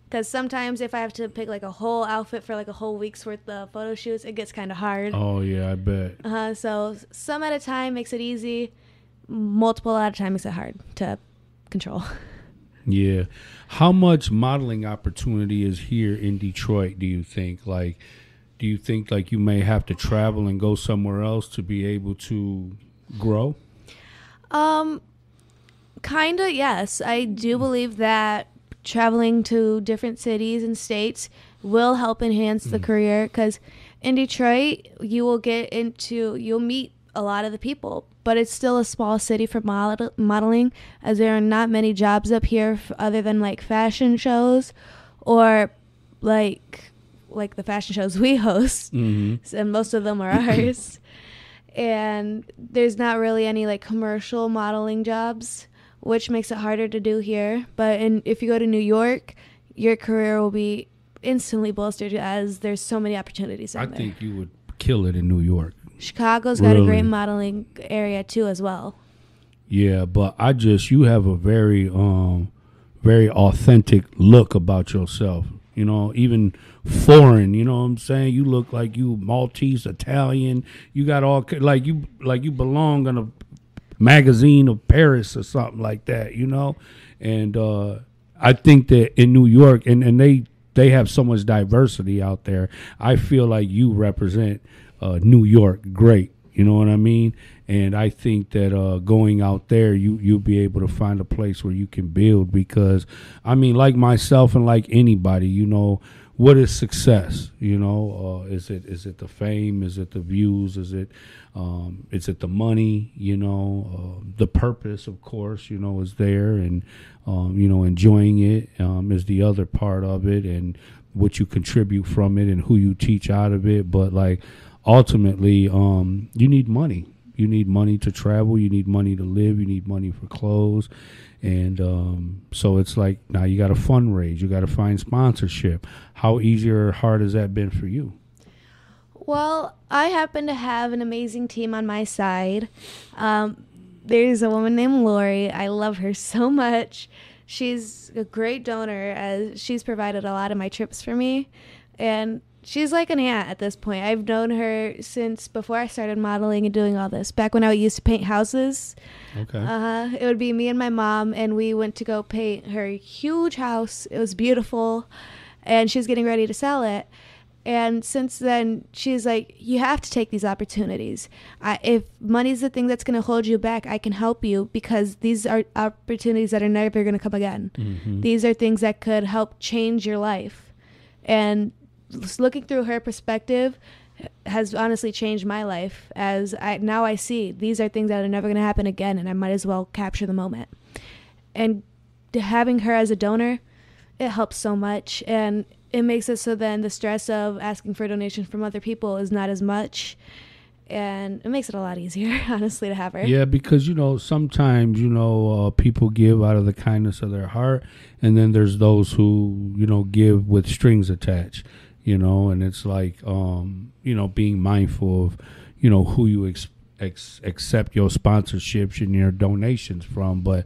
Because sometimes if I have to pick like a whole outfit for like a whole week's worth of photo shoots, it gets kind of hard. oh yeah i bet Uh, so some at a time makes it easy. Multiple at a time makes it hard to control. [LAUGHS] Yeah. How much modeling opportunity is here in Detroit, do you think? Like do you think like you may have to travel and go somewhere else to be able to grow? Um, kinda yes. I do believe that traveling to different cities and states will help enhance the career because in Detroit you will get into you'll meet a lot of the people, but it's still a small city for model, modeling as there are not many jobs up here f- other than like fashion shows or like like the fashion shows we [LAUGHS] host Mm-hmm. and most of them are [COUGHS] ours. and there's not really any like commercial modeling jobs, which makes it harder to do here. But in, if you go to New York, your career will be instantly bolstered as there's so many opportunities I there. think you would kill it in New York. Chicago's got a great modeling area too as well. Yeah, but I just you have a very um very authentic look about yourself. You know, even foreign, you know what I'm saying? You look like you Maltese, Italian. You got all like you like you belong in a magazine of Paris or something like that, you know? And uh I think that in New York and and they they have so much diversity out there. I feel like you represent uh New York great. You know what I mean? And I think that uh, going out there, you you'll be able to find a place where you can build. Because I mean, like myself and like anybody, you know, what is success? You know, uh, is it is it the fame? Is it the views? Is it um, is it the money? You know, uh, the purpose, of course, you know, is there, and um, you know, enjoying it um, is the other part of it, and what you contribute from it, and who you teach out of it. But like ultimately, um, you need money. You need money to travel. You need money to live. You need money for clothes and um, so it's like now you got to fundraise, you got to find sponsorship. How easy or hard has that been for you? Well, I happen to have an amazing team on my side. Um, there's a woman named Lori. I love her [LAUGHS] so much. She's a great donor as she's provided a lot of my trips for me. And she's like an aunt at this point. I've known her since before I started modeling and doing all this. Back when I used to paint houses. Okay. Uh, it would be me and my mom, and we went to go paint her huge house. It was beautiful, and she's getting ready to sell it. And since then, she's like, "You have to take these opportunities. I, if money's the thing that's going to hold you back, I can help you because these are opportunities that are never going to come again. Mm-hmm. These are things that could help change your life." And looking through her perspective has honestly changed my life as I now I see these are things that are never going to happen again and I might as well capture the moment. And having her as a donor, it helps so much and it makes it so then the stress of asking for a donation from other people is not as much and it makes it a lot easier [LAUGHS] honestly to have her yeah because you know sometimes you know uh, people give out of the kindness of their heart and then there's those who you know give with strings attached you know, and it's like, um, you know, being mindful of, you know, who you ex- ex- accept your sponsorships and your donations from. But,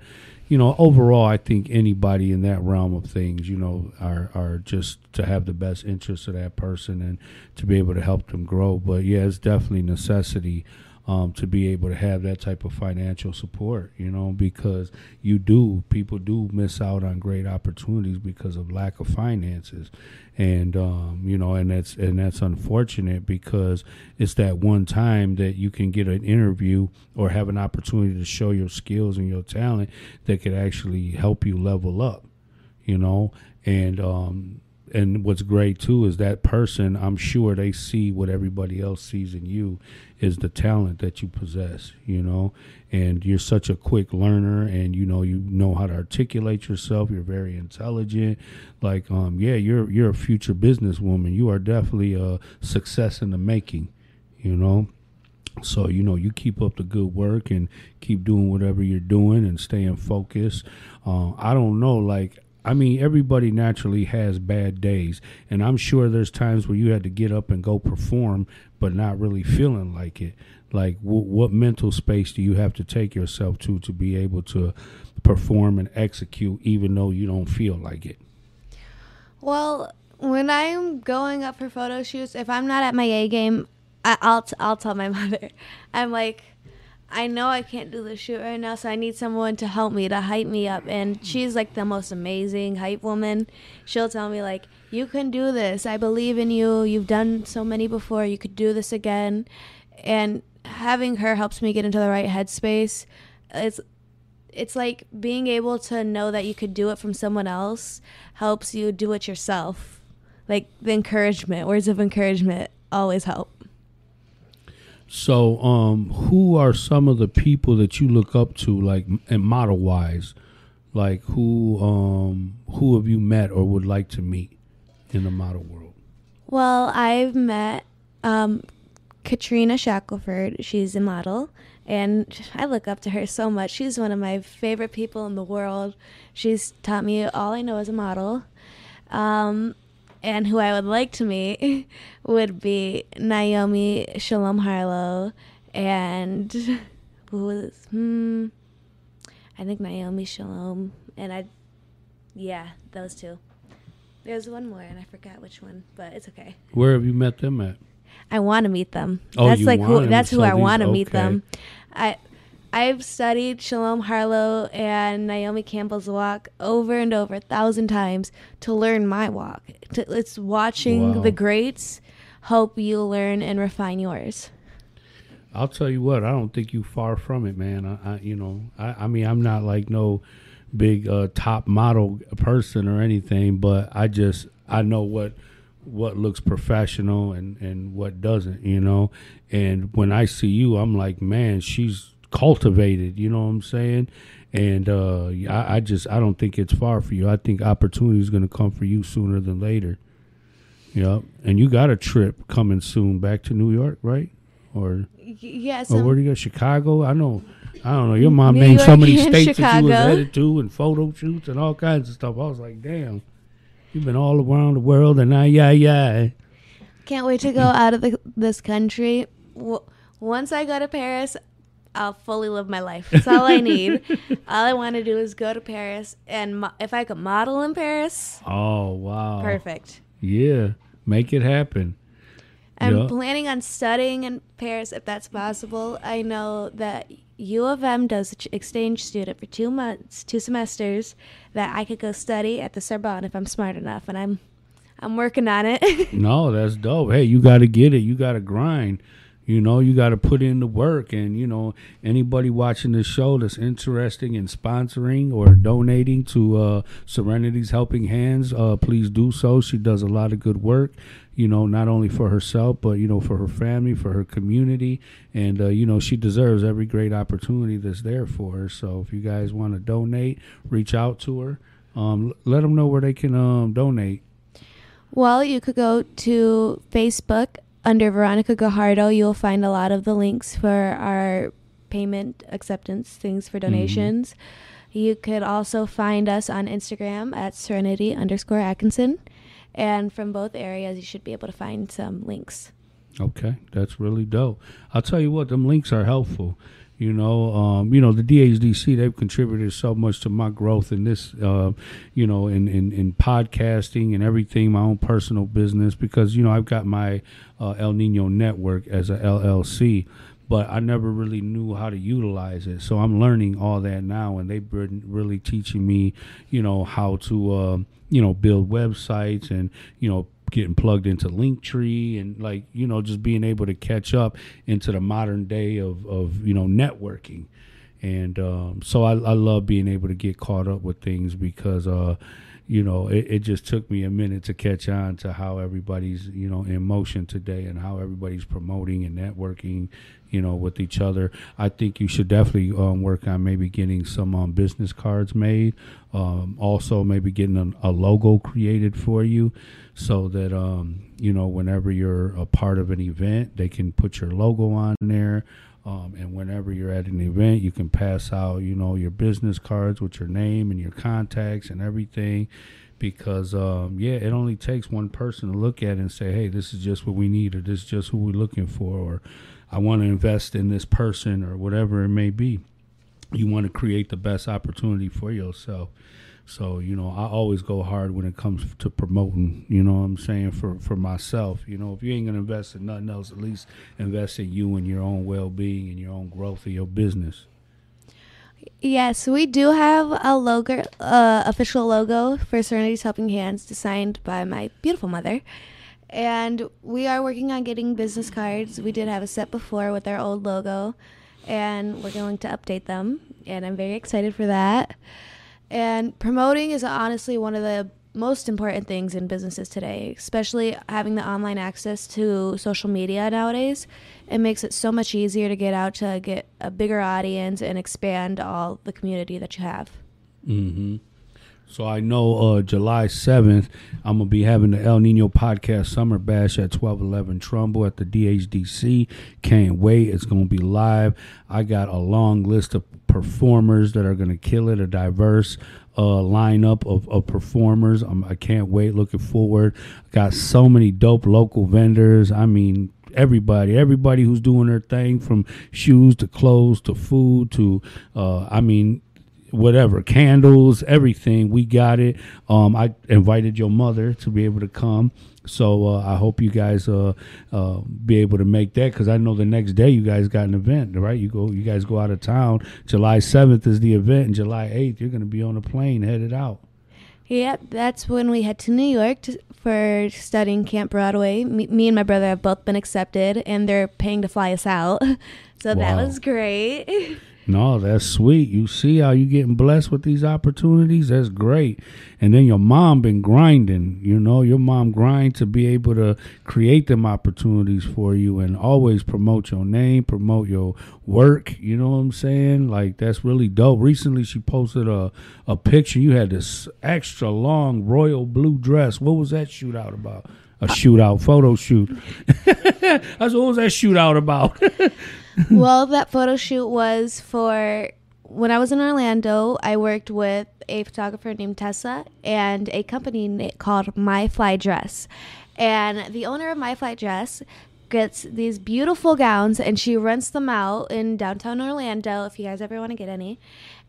you know, overall, I think anybody in that realm of things, you know, are, are just to have the best interest of that person and to be able to help them grow. But yeah, it's definitely necessity um, to be able to have that type of financial support, you know, because you do, people do miss out on great opportunities because of lack of finances. And, um, you know, and that's, and that's unfortunate because it's that one time that you can get an interview or have an opportunity to show your skills and your talent that could actually help you level up, you know, and, um, and what's great too is that person i'm sure they see what everybody else sees in you is the talent that you possess you know? And you're such a quick learner and you know you know how to articulate yourself you're very intelligent like um yeah you're you're a future businesswoman. You are definitely a success in the making you know? So you know you keep up the good work and keep doing whatever you're doing and staying focused. Uh, i don't know like I mean, everybody naturally has bad days, and I'm sure there's times where you had to get up and go perform, but not really feeling like it. Like, w- what mental space do you have to take yourself to to be able to perform and execute, even though you don't feel like it? Well, when I'm going up for photo shoots, if I'm not at my A game, I, will t- I'll tell my [LAUGHS] mother. I'm like, I know I can't do the shoot right now, so I need someone to help me to hype me up. And she's like the most amazing hype woman. She'll tell me like, "You can do this. I believe in you. You've done so many before. You could do this again." And having her helps me get into the right headspace. It's it's like being able to know that you could do it from someone else helps you do it yourself. Like the encouragement, words of encouragement always help. So, um, who are some of the people that you look up to, like, and model wise, like who, um, who have you met or would like to meet in the model world? Well, I've met um, Katrina Shackelford. She's a model, and I look up to her so much. She's one of my favorite people in the world. She's taught me all I know as a model. Um, and who I would like to meet [LAUGHS] would be Naomi Shalom Harlow and [LAUGHS] who was hmm I think Naomi Shalom and I yeah those two. There's one more and I forgot which one, but it's okay. Where have you met them at? I want to meet them. Oh, that's you like who that's who I want to meet okay. them. I I've studied Shalom Harlow and Naomi Campbell's walk over and over a thousand times to learn my walk. It's watching Wow. the greats help you learn and refine yours. I'll tell you what, I don't think you far from it, man. I, I you know, I, I mean, I'm not like no big uh, top model person or anything, but I just I know what what looks professional and and what doesn't, you know. And when I see you, I'm like, man, she's cultivated. You know what I'm saying? And uh, I, I just I don't think it's far for you. I think opportunity is going to come for you sooner than later. Yep. And you got a trip coming soon back to New York, right? Or Yes. or where do you go? Chicago? I know. I don't know. Your mom New named so many states that you was Chicago. headed to, and photo shoots and all kinds of stuff. I was like, damn, you've been all around the world, and now, yeah, yeah. Can't wait to go out of the, this country. Once I go to Paris, I'll fully live my life. That's all I need. [LAUGHS] all I want to do is go to Paris, and mo- if I could model in Paris, Oh wow, perfect. Yeah, make it happen. I'm Yeah. planning on studying in Paris if that's possible. I know that U of M does exchange student for two months, two semesters. That I could go study at the Sorbonne if I'm smart enough, and I'm, I'm working on it. [LAUGHS] No, that's dope. Hey, you got to get it. You got to grind. You know, you got to put in the work. And, you know, anybody watching this show that's interested in sponsoring or donating to uh, Serenity's Helping Hands, uh, please do so. She does a lot of good work, you know, not only for herself, but, you know, for her family, for her community. And, uh, you know, she deserves every great opportunity that's there for her. So if you guys want to donate, reach out to her. Um, let them know where they can um, donate. Well, you could go to Facebook under Veronica Gajardo. You'll find a lot of the links for our payment acceptance things for mm-hmm. donations. You could also find us on Instagram at Serenity underscore Atkinson. And from both areas, you should be able to find some links. Okay, that's really dope. I'll tell you what, them links are helpful. You know, um, you know the DHDC they've contributed so much to my growth in this, uh, you know, in, in in podcasting and everything, my own personal business because you know I've got my uh, El Nino network as a LLC, but I never really knew how to utilize it. So I'm learning all that now, and they've been really teaching me, you know, how to, uh, you know, build websites and you know getting plugged into Linktree and like you know just being able to catch up into the modern day of of you know networking, and um, so I, I love being able to get caught up with things because uh, you know it, it just took me a minute to catch on to how everybody's you know in motion today and how everybody's promoting and networking you know with each other. I think you should definitely um, work on maybe getting some um, business cards made. Um, also, maybe getting a, a logo created for you so that um, you know whenever you're a part of an event, they can put your logo on there. Um, and whenever you're at an event, you can pass out, you know, your business cards with your name and your contacts and everything. Because um, yeah, it only takes one person to look at it and say, "Hey, this is just what we need," or "This is just who we're looking for," or "I want to invest in this person," or whatever it may be. You want to create the best opportunity for yourself. So, you know, I always go hard when it comes to promoting, you know what I'm saying, for, for myself. You know, if you ain't going to invest in nothing else, at least invest in you and your own well being and your own growth of your business. Yes, we do have a logo, uh, official logo for Serenity's Helping Hands, designed by my beautiful mother. And we are working on getting business cards. We did have a set before with our old logo, and we're going to update them. And I'm very excited for that. And promoting is honestly one of the most important things in businesses today, especially having the online access to social media nowadays. It makes it so much easier to get out to get a bigger audience and expand all the community that you have. Mm-hmm. So I know uh, July 7th, I'm going to be having the El Nino Podcast Summer Bash at 1211 Trumbull at the DHDC. Can't wait. It's going to be live. I got a long list of performers that are going to kill it, a diverse uh, lineup of, of performers. Um, I can't wait. Looking forward. I got so many dope local vendors. I mean, everybody, everybody who's doing their thing from shoes to clothes to food to, uh, I mean, whatever candles everything we got it um i invited your mother to be able to come so uh, i hope you guys uh, uh be able to make that because i know the next day you guys got an event right you go you guys go out of town july 7th is the event and july 8th you're going to be on a plane headed out Yep, that's when we head to New York to, for studying Camp Broadway. Me, me and my brother have both been accepted, and they're paying to fly us out. [LAUGHS] So that was great. [LAUGHS] No, that's sweet. You see how you getting blessed with these opportunities? That's great. And then your mom been grinding, you know, your mom grind to be able to create them opportunities for you and always promote your name, promote your work, you know what I'm saying? Like that's really dope. Recently she posted a a picture. You had this extra long royal blue dress. What was that shootout about? A shootout photo shoot. [LAUGHS] I said, what was that shootout about? [LAUGHS] [LAUGHS] well, that photo shoot was for when I was in Orlando. I worked with a photographer named Tessa and a company called My Fly Dress. And the owner of My Fly Dress gets these beautiful gowns and she rents them out in downtown Orlando if you guys ever want to get any.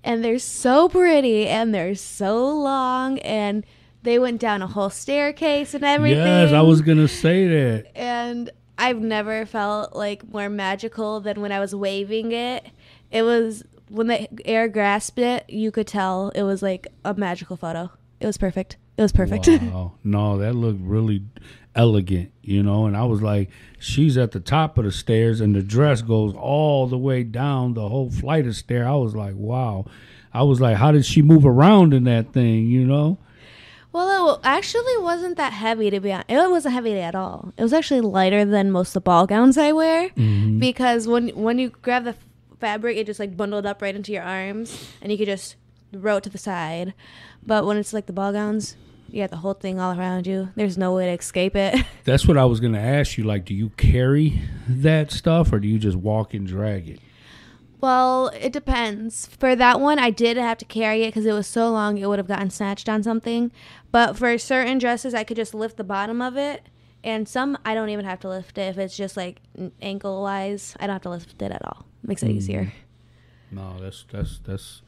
And they're so pretty and they're so long and they went down a whole staircase and everything. yes, I was gonna say that. and I've never felt like more magical than when I was waving it. It was when the air grasped it, you could tell it was like a magical photo. It was perfect. It was perfect. [LAUGHS] Wow. no, that looked really elegant, you know. And I was like, she's at the top of the stairs, and the dress goes all the way down the whole flight of stairs. I was like, wow. I was like, how did she move around in that thing, you know? Well, it actually wasn't that heavy to be honest. It wasn't heavy at all. It was actually lighter than most of the ball gowns I wear mm-hmm. because when when you grab the fabric, it just like bundled up right into your arms, and you could just row it to the side. But when it's like the ball gowns, you got the whole thing all around you. There's no way to escape it. [LAUGHS] That's what I was gonna ask you. Like, do you carry that stuff, or do you just walk and drag it? Well, it depends. For that one, I did have to carry it because it was so long it would have gotten snatched on something. But for certain dresses, I could just lift the bottom of it. And some, I don't even have to lift it. If it's just like ankle wise, I don't have to lift it at all. Makes it hmm. easier. No, that's that's that's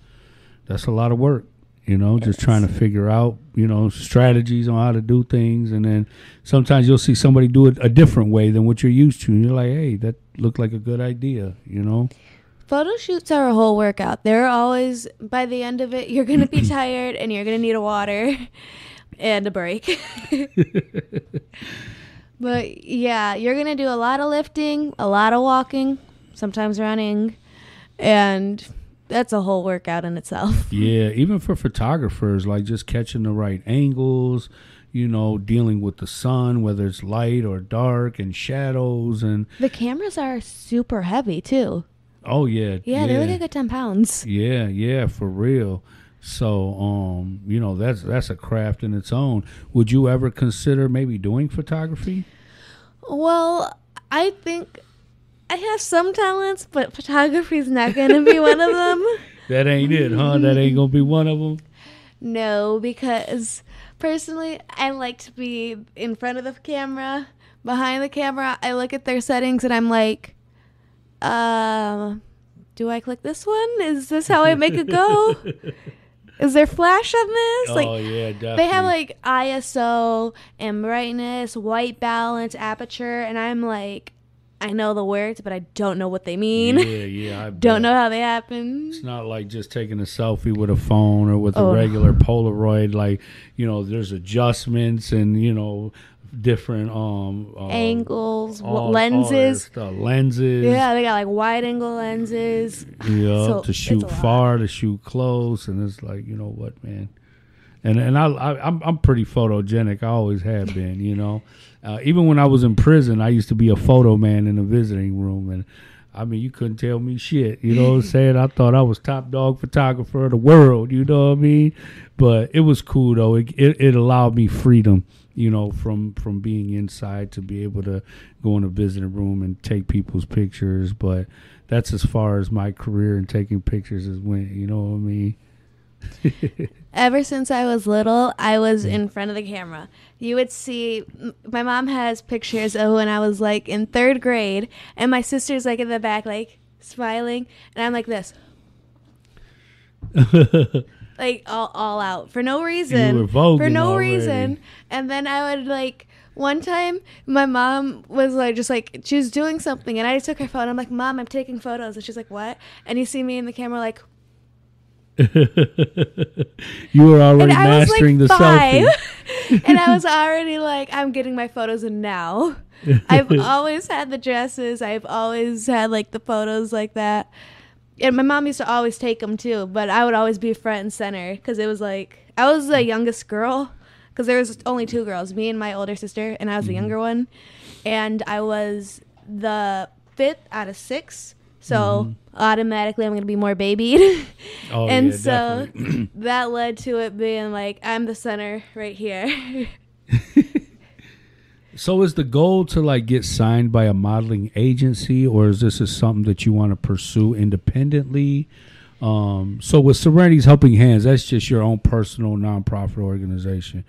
that's a lot of work. You know, just trying to figure out, you know, strategies on how to do things, and then sometimes you'll see somebody do it a different way than what you're used to, and you're like, "Hey, that looked like a good idea," you know. Photo shoots are a whole workout. They're always, by the end of it, you're going to be [CLEARS THROAT] tired and you're going to need a water [LAUGHS] and a break. [LAUGHS] but yeah, you're going to do a lot of lifting, a lot of walking, sometimes running, and that's a whole workout in itself. [LAUGHS] Yeah, even for photographers, like just catching the right angles, you know, dealing with the sun, whether it's light or dark, and shadows, and The cameras are super heavy too. Oh yeah, Yeah, they're like a good 10 pounds. Yeah, yeah, for real. So, um, you know, that's that's a craft in its own. Would you ever consider maybe doing photography? Well, I think I have some talents, but photography is not going to be one of them. [LAUGHS] That ain't it, huh? That ain't gonna be one of them. No, because personally, I like to be in front of the camera. Behind the camera, I look at their settings and I'm like, um, do I click this one? Is this how I make it go? [LAUGHS] Is there flash on this? oh like yeah, definitely. they have like ISO and brightness, white balance, aperture, and I'm like, I know the words, but I don't know what they mean. yeah, yeah. I [LAUGHS] don't know how they happen. It's not like just taking a selfie with a phone or with a Oh. regular Polaroid. Like you know, there's adjustments and you know different um, um Angles, all- all lenses. stuff. lenses. Yeah, they got like wide angle lenses. [SIGHS] Yeah, So, to shoot far, to shoot close, and it's like you know what, man. And and I, I I'm I'm pretty photogenic. I always have [LAUGHS] been, you know. Uh, even when I was in prison, I used to be a photo man in the visiting room, and I mean, you couldn't tell me shit. You know what I'm [LAUGHS] saying? I thought I was top dog photographer of the world. You know what I mean? But it was cool though. It it, it allowed me freedom. You know, from from being inside to be able to go in a visiting room and take people's pictures. But that's as far as my career in taking pictures has went. You know what I mean? [LAUGHS] Ever since I was little, I was in front of the camera. You would see, my mom has pictures of when I was like in third grade, and my sister's like in the back, like smiling, and I'm like this, [LAUGHS] like all, all out for no reason. for no already. reason. And then I would like, one time my mom was like, just like, she was doing something, and I just took her phone. I'm like, Mom, I'm taking photos. And she's like, What? And you see me in the camera, like, [LAUGHS] you were already and I was mastering like the five, selfie. [LAUGHS] and I was [LAUGHS] already like, I'm getting my photos in now. I've always had the dresses. I've always had like the photos like that. And my mom used to always take them too, but I would always be front and center because it was like I was the youngest girl because there was only two girls, me and my older sister, and I was the mm-hmm. younger one, and I was the fifth out of six. So mm-hmm. automatically, I'm gonna be more babied, [LAUGHS] Oh, and yeah, so [CLEARS THROAT] that led to it being like I'm the center right here. [LAUGHS] So is the goal to like get signed by a modeling agency, or is this is something that you want to pursue independently? Um, so with Serenity's Helping Hands, that's just your own personal nonprofit organization.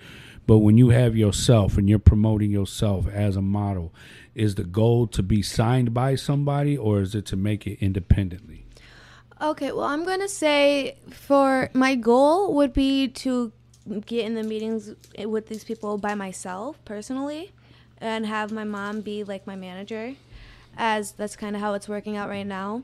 But when you have yourself and you're promoting yourself as a model, is the goal to be signed by somebody, or is it to make it independently? Okay, well, I'm to say for my goal would be to get in the meetings with these people by myself personally and have my mom be like my manager, as that's kind of how it's working out right now.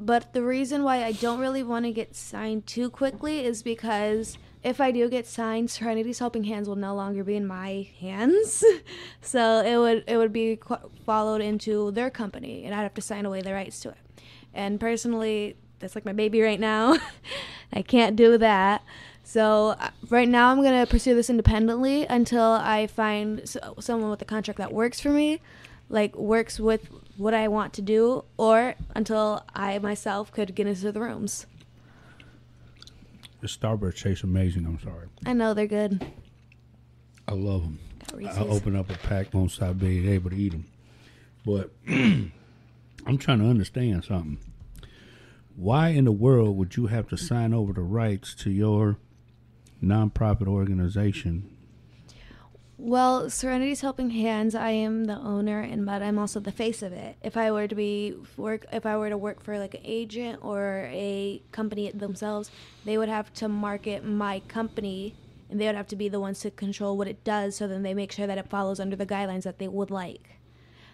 But the reason why I don't really want to get signed too quickly is because if I do get signed, Serenity's Helping Hands will no longer be in my hands. [LAUGHS] so it would it would be qu- followed into their company, and I'd have to sign away the rights to it. And personally, that's like my baby right now. [LAUGHS] I can't do that. So uh, right now, I'm gonna pursue this independently until I find someone with a contract that works for me, like works with what I want to do, or until I myself could get into the rooms. The Starburst tastes amazing. I'm sorry, I know they're good. I love them. I open up a pack, won't stop being able to eat them. But [CLEARS THROAT] I'm trying to understand something. Why in the world would you have to sign over the rights to your nonprofit organization? Well, Serenity's Helping Hands, I am the owner, and but I'm also the face of it. If I were to be work, if I were to work for like an agent or a company themselves, they would have to market my company, and they would have to be the ones to control what it does. So then they make sure that it follows under the guidelines that they would like.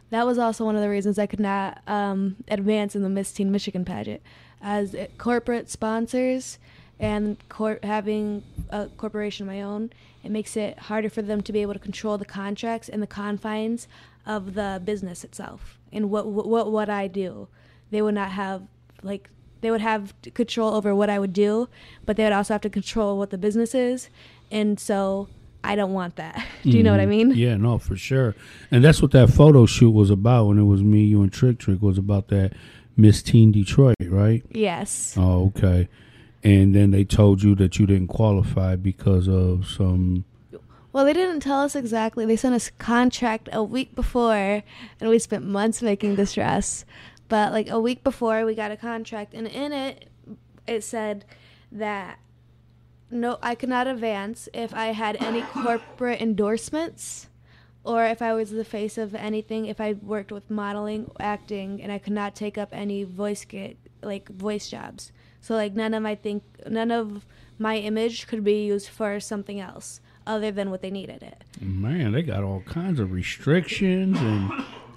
That was also one of the reasons I could not um, advance in the Miss Teen Michigan pageant, as it, corporate sponsors and cor- having a corporation of my own, it makes it harder for them to be able to control the contracts and the confines of the business itself and what what what would I do. They would not have like they would have control over what I would do, but they would also have to control what the business is, and so I don't want that. [LAUGHS] do you know what I Mhm. mean? Yeah, no, for sure. And that's what that photo shoot was about when it was me, you, and Trick Trick was about that Miss Teen Detroit, right? Yes. Oh, okay. And then they told you that you didn't qualify because of some. Well, they didn't tell us exactly. They sent us contract a week before, and we spent months making this dress. But like a week before, we got a contract, and in it, it said that no, I could not advance if I had any corporate endorsements, or if I was the face of anything. If I worked with modeling, acting, and I could not take up any voice get like voice jobs. So like none of my think none of my image could be used for something else other than what they needed it. Man, they got all kinds of restrictions. And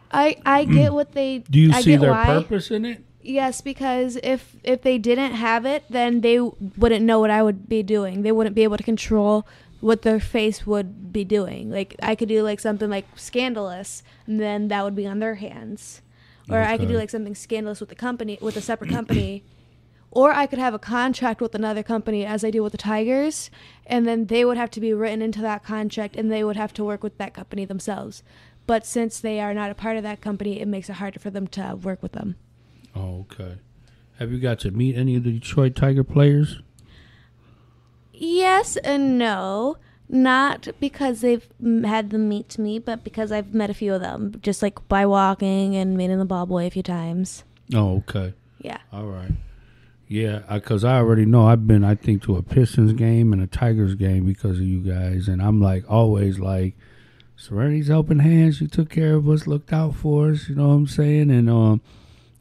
I I get mm. what they do you I see their why. purpose in it? Yes, because if if they didn't have it, then they wouldn't know what I would be doing. They wouldn't be able to control what their face would be doing. Like I could do like something like scandalous, and then that would be on their hands. Or I could do like something scandalous with the company with a separate company. Or I could have a contract with another company as I do with the Tigers, and then they would have to be written into that contract and they would have to work with that company themselves. But since they are not a part of that company, it makes it harder for them to work with them. Oh, okay. Have you got to meet any of the Detroit Tiger players? Yes and no. Not because they've had them meet me, but because I've met a few of them, just like by walking and meeting the ball boy a few times. Oh, okay. Yeah. All right. Yeah, because I already know I've been, I think, to a Pistons game and a Tigers game because of you guys, and I'm like always like, Serenity's helping hands. You took care of us, looked out for us. You know what I'm saying? And um,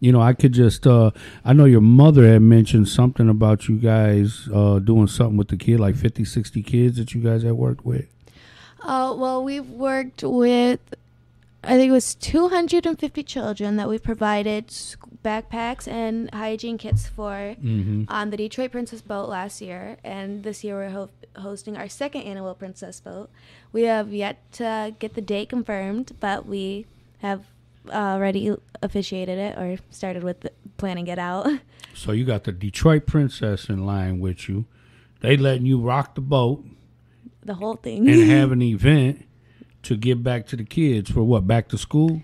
you know, I could just, uh, I know your mother had mentioned something about you guys uh doing something with the kid, like 50, 60 kids that you guys had worked with. Uh, well, we've worked with, I think it was 250 children that we provided backpacks and hygiene kits for Mm-hmm. on the Detroit Princess Boat last year, and this year we're ho- hosting our second annual Princess Boat. We have yet to get the date confirmed, but we have already officiated it or started with the, planning it out. [LAUGHS] So you got the Detroit Princess in line with you. They letting you rock the boat The whole thing. and have [LAUGHS] an event to give back to the kids for what? Back to school?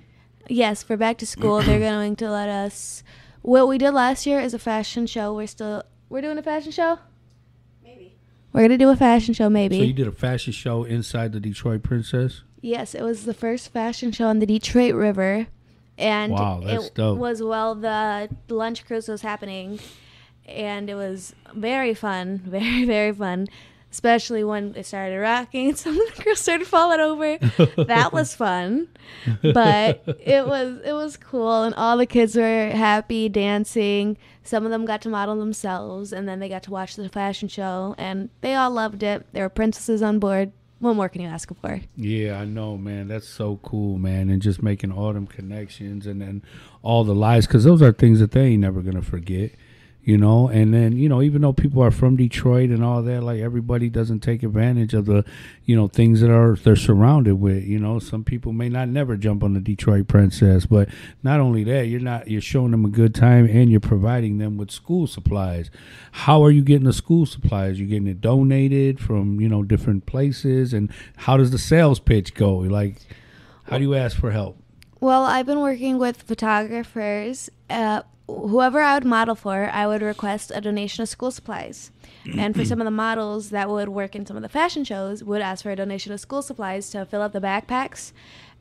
Yes, for back to school, they're [CLEARS THROAT] going to let us. What we did last year is a fashion show. We're still we're doing a fashion show. Maybe we're gonna do a fashion show. Maybe. So you did a fashion show inside the Detroit Princess? Yes, it was the first fashion show on the Detroit River, and Wow, that's it dope. was while the lunch cruise was happening, and it was very fun, [LAUGHS] very very fun. Especially when it started rocking, and [LAUGHS] some of the girls started falling over. that was [LAUGHS] fun, but it was it was cool, and all the kids were happy dancing. Some of them got to model themselves, and then they got to watch the fashion show, and they all loved it. There were princesses on board. What more can you ask for? Yeah, I know, man. That's so cool, man. And just making all them connections and then all the lies, because those are things that they ain't never going to forget, you know? And then, you know, even though people are from Detroit and all that, like everybody doesn't take advantage of the, you know, things that are they're surrounded with, you know? Some people may not never jump on the Detroit Princess, but not only that, you're not, you're showing them a good time and you're providing them with school supplies. How are you getting the school supplies? you're getting it donated from, you know, different places? And how does the sales pitch go? Like, how do you ask for help? Well, I've been working with photographers. Uh, whoever I would model for, I would request a donation of school supplies. and for some of the models that would work in some of the fashion shows, would ask for a donation of school supplies to fill up the backpacks.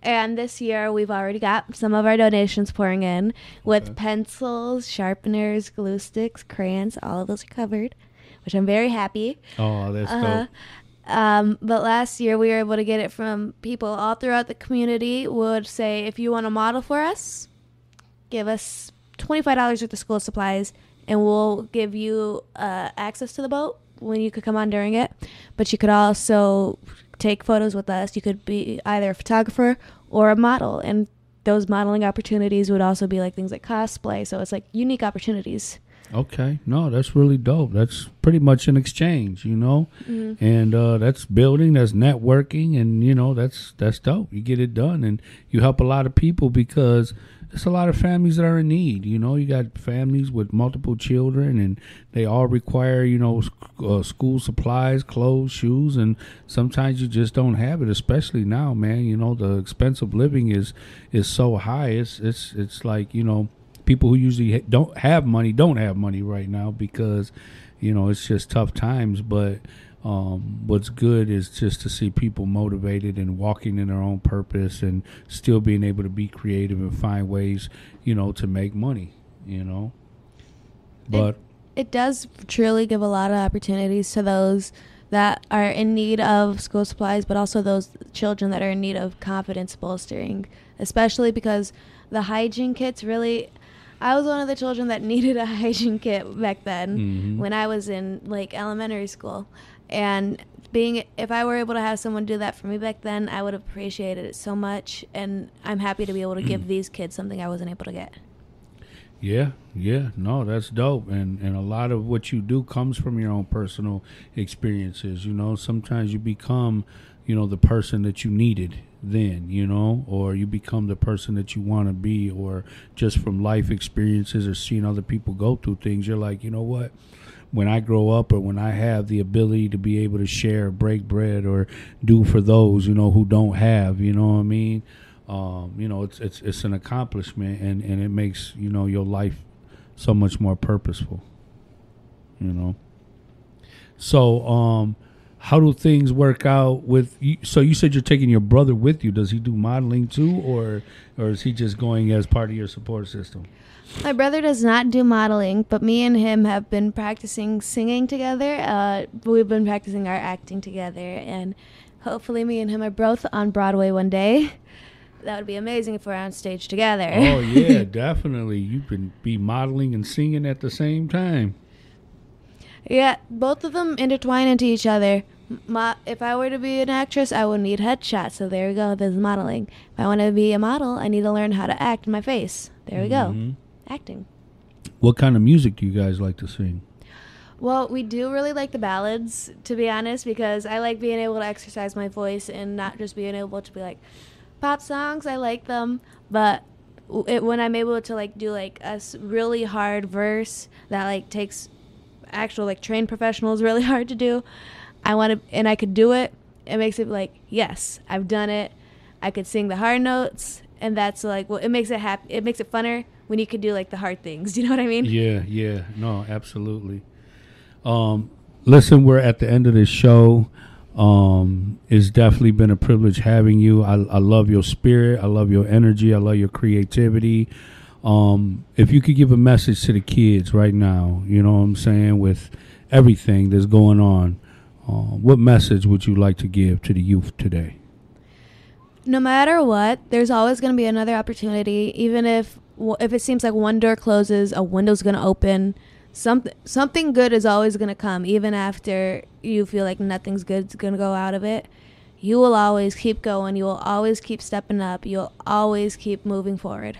And this year, we've already got some of our donations pouring in with pencils, sharpeners, glue sticks, crayons. All of those are covered, which I'm very happy. Oh, that's Uh-huh. dope. Um, but last year we were able to get it from people all throughout the community. Would say if you want to model for us, give us twenty five dollars worth of school supplies, and we'll give you uh, access to the boat when you could come on during it. But you could also take photos with us. You could be either a photographer or a model, and those modeling opportunities would also be like things like cosplay. So it's like unique opportunities. Okay, no, that's really dope. That's pretty much an exchange, you know, Mm-hmm. and uh, that's building, that's networking, and you know, that's that's dope. You get it done, and you help a lot of people because there's a lot of families that are in need. You know, you got families with multiple children, and they all require, you know, uh, school supplies, clothes, shoes, and sometimes you just don't have it. Especially now, man. You know, the expense of living is is so high. It's it's it's like you know people who usually don't have money don't have money right now because you know it's just tough times but um, what's good is just to see people motivated and walking in their own purpose and still being able to be creative and find ways you know to make money you know but it does truly give a lot of opportunities to those that are in need of school supplies, but also those children that are in need of confidence bolstering, especially because the hygiene kits really. I was one of the children that [LAUGHS] needed a hygiene kit back then Mhm. when I was in like elementary school. And being if I were able to have someone do that for me back then, I would have appreciated it so much and I'm happy to be able to give [CLEARS THROAT] these kids something I wasn't able to get. Yeah, yeah, no, that's dope, and and a lot of what you do comes from your own personal experiences. You know, sometimes you become, you know, the person that you needed then, you know, or you become the person that you want to be, or just from life experiences or seeing other people go through things. You're like, you know what? When I grow up, or when I have the ability to be able to share, break bread, or do for those, you know, who don't have, you know what I mean? um, you know, it's it's it's an accomplishment, and and it makes you know your life so much more purposeful. You know. So, um, how do things work out with? You? So you said you're taking your brother with you. Does he do modeling too, or or is he just going as part of your support system? My brother does not do modeling, but me and him have been practicing singing together. Uh, we've been practicing our acting together, and hopefully, me and him are both on Broadway one day. [LAUGHS] That would be amazing if we're on stage together. Oh yeah, [LAUGHS] definitely. You can be modeling and singing at the same time. yeah, both of them intertwine into each other. My, if I were to be an actress, I would need headshots. So there we go. There's modeling. If I want to be a model, I need to learn how to act in my face. There we go. Acting. What kind of music do you guys like to sing? Well, we do really like the ballads, to be honest, because I like being able to exercise my voice and not just being able to be like, pop songs, I like them, but it, when I'm able to like do like a really hard verse that like takes actual like trained professionals [LAUGHS] really hard to do, I want to and I could do it. It makes it like yes, I've done it. I could sing the hard notes, and that's like well, it makes it happy. It makes it funner when you could do like the hard things. Do [LAUGHS] you know what I mean? Yeah, yeah, no, absolutely. Um, listen, we're at the end of this show. Um, it's definitely been a privilege having you. I, I love your spirit. I love your energy. I love your creativity. Um, if you could give a message to the kids right now, you know what I'm saying, with everything that's going on, uh, what message would you like to give to the youth today? no matter what, there's always going to be another opportunity. Even if if it seems like one door closes, a window's to open. Something something good is always to come, even after you feel like nothing's good's to go out of it. You will always keep going. You will always keep stepping up. You'll always keep moving forward.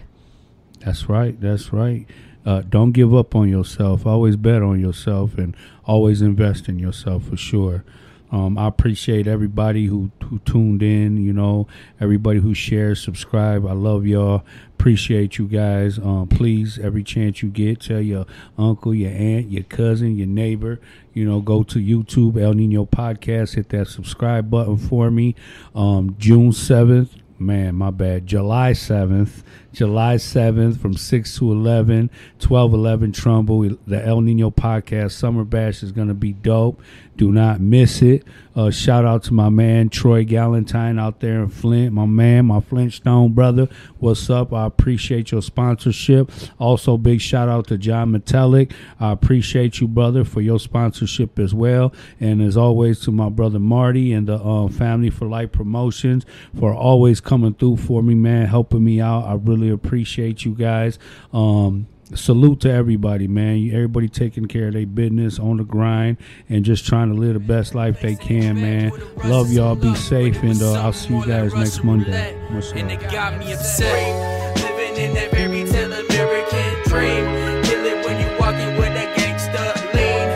That's right. That's right. Uh, don't give up on yourself. Always bet on yourself and always invest in yourself for sure. Um, I appreciate everybody who, who tuned in, you know, everybody who shares, subscribe. I love y'all. Appreciate you guys. Um, please, every chance you get, tell your uncle, your aunt, your cousin, your neighbor, you know, go to YouTube, El Nino Podcast, hit that subscribe button for me. Um, June 7th, man, my bad. July 7th, July 7th from 6 to 11, 12 11 Trumbull. The El Nino Podcast Summer Bash is going to be dope. Do not miss it. Uh, shout out to my man Troy Galentine out there in Flint. My man, my Flintstone brother. What's up? I appreciate your sponsorship. Also, big shout out to John Metallic. I appreciate you, brother, for your sponsorship as well. And as always, to my brother Marty and the uh, Family for Life Promotions for always coming through for me, man, helping me out. I really appreciate you guys. Um, salute to everybody, man. Everybody taking care of their business on the grind and just trying to live the best life they can, man. Love y'all. Be safe, and uh, I'll see you guys next Monday. Much And love. it got me upset. Living in that fairy tale American dream. Kill it when you walking with that gangsta lean.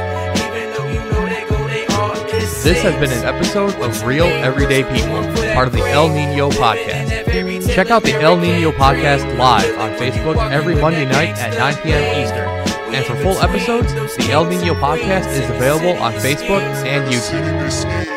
Even though you know they go, they all This has been an episode of Real Everyday People, part of the El Nino Podcast. Check out the El Nino Podcast live on Facebook every Monday night at 9 p.m. Eastern. And for full episodes, the El Nino Podcast is available on Facebook and YouTube.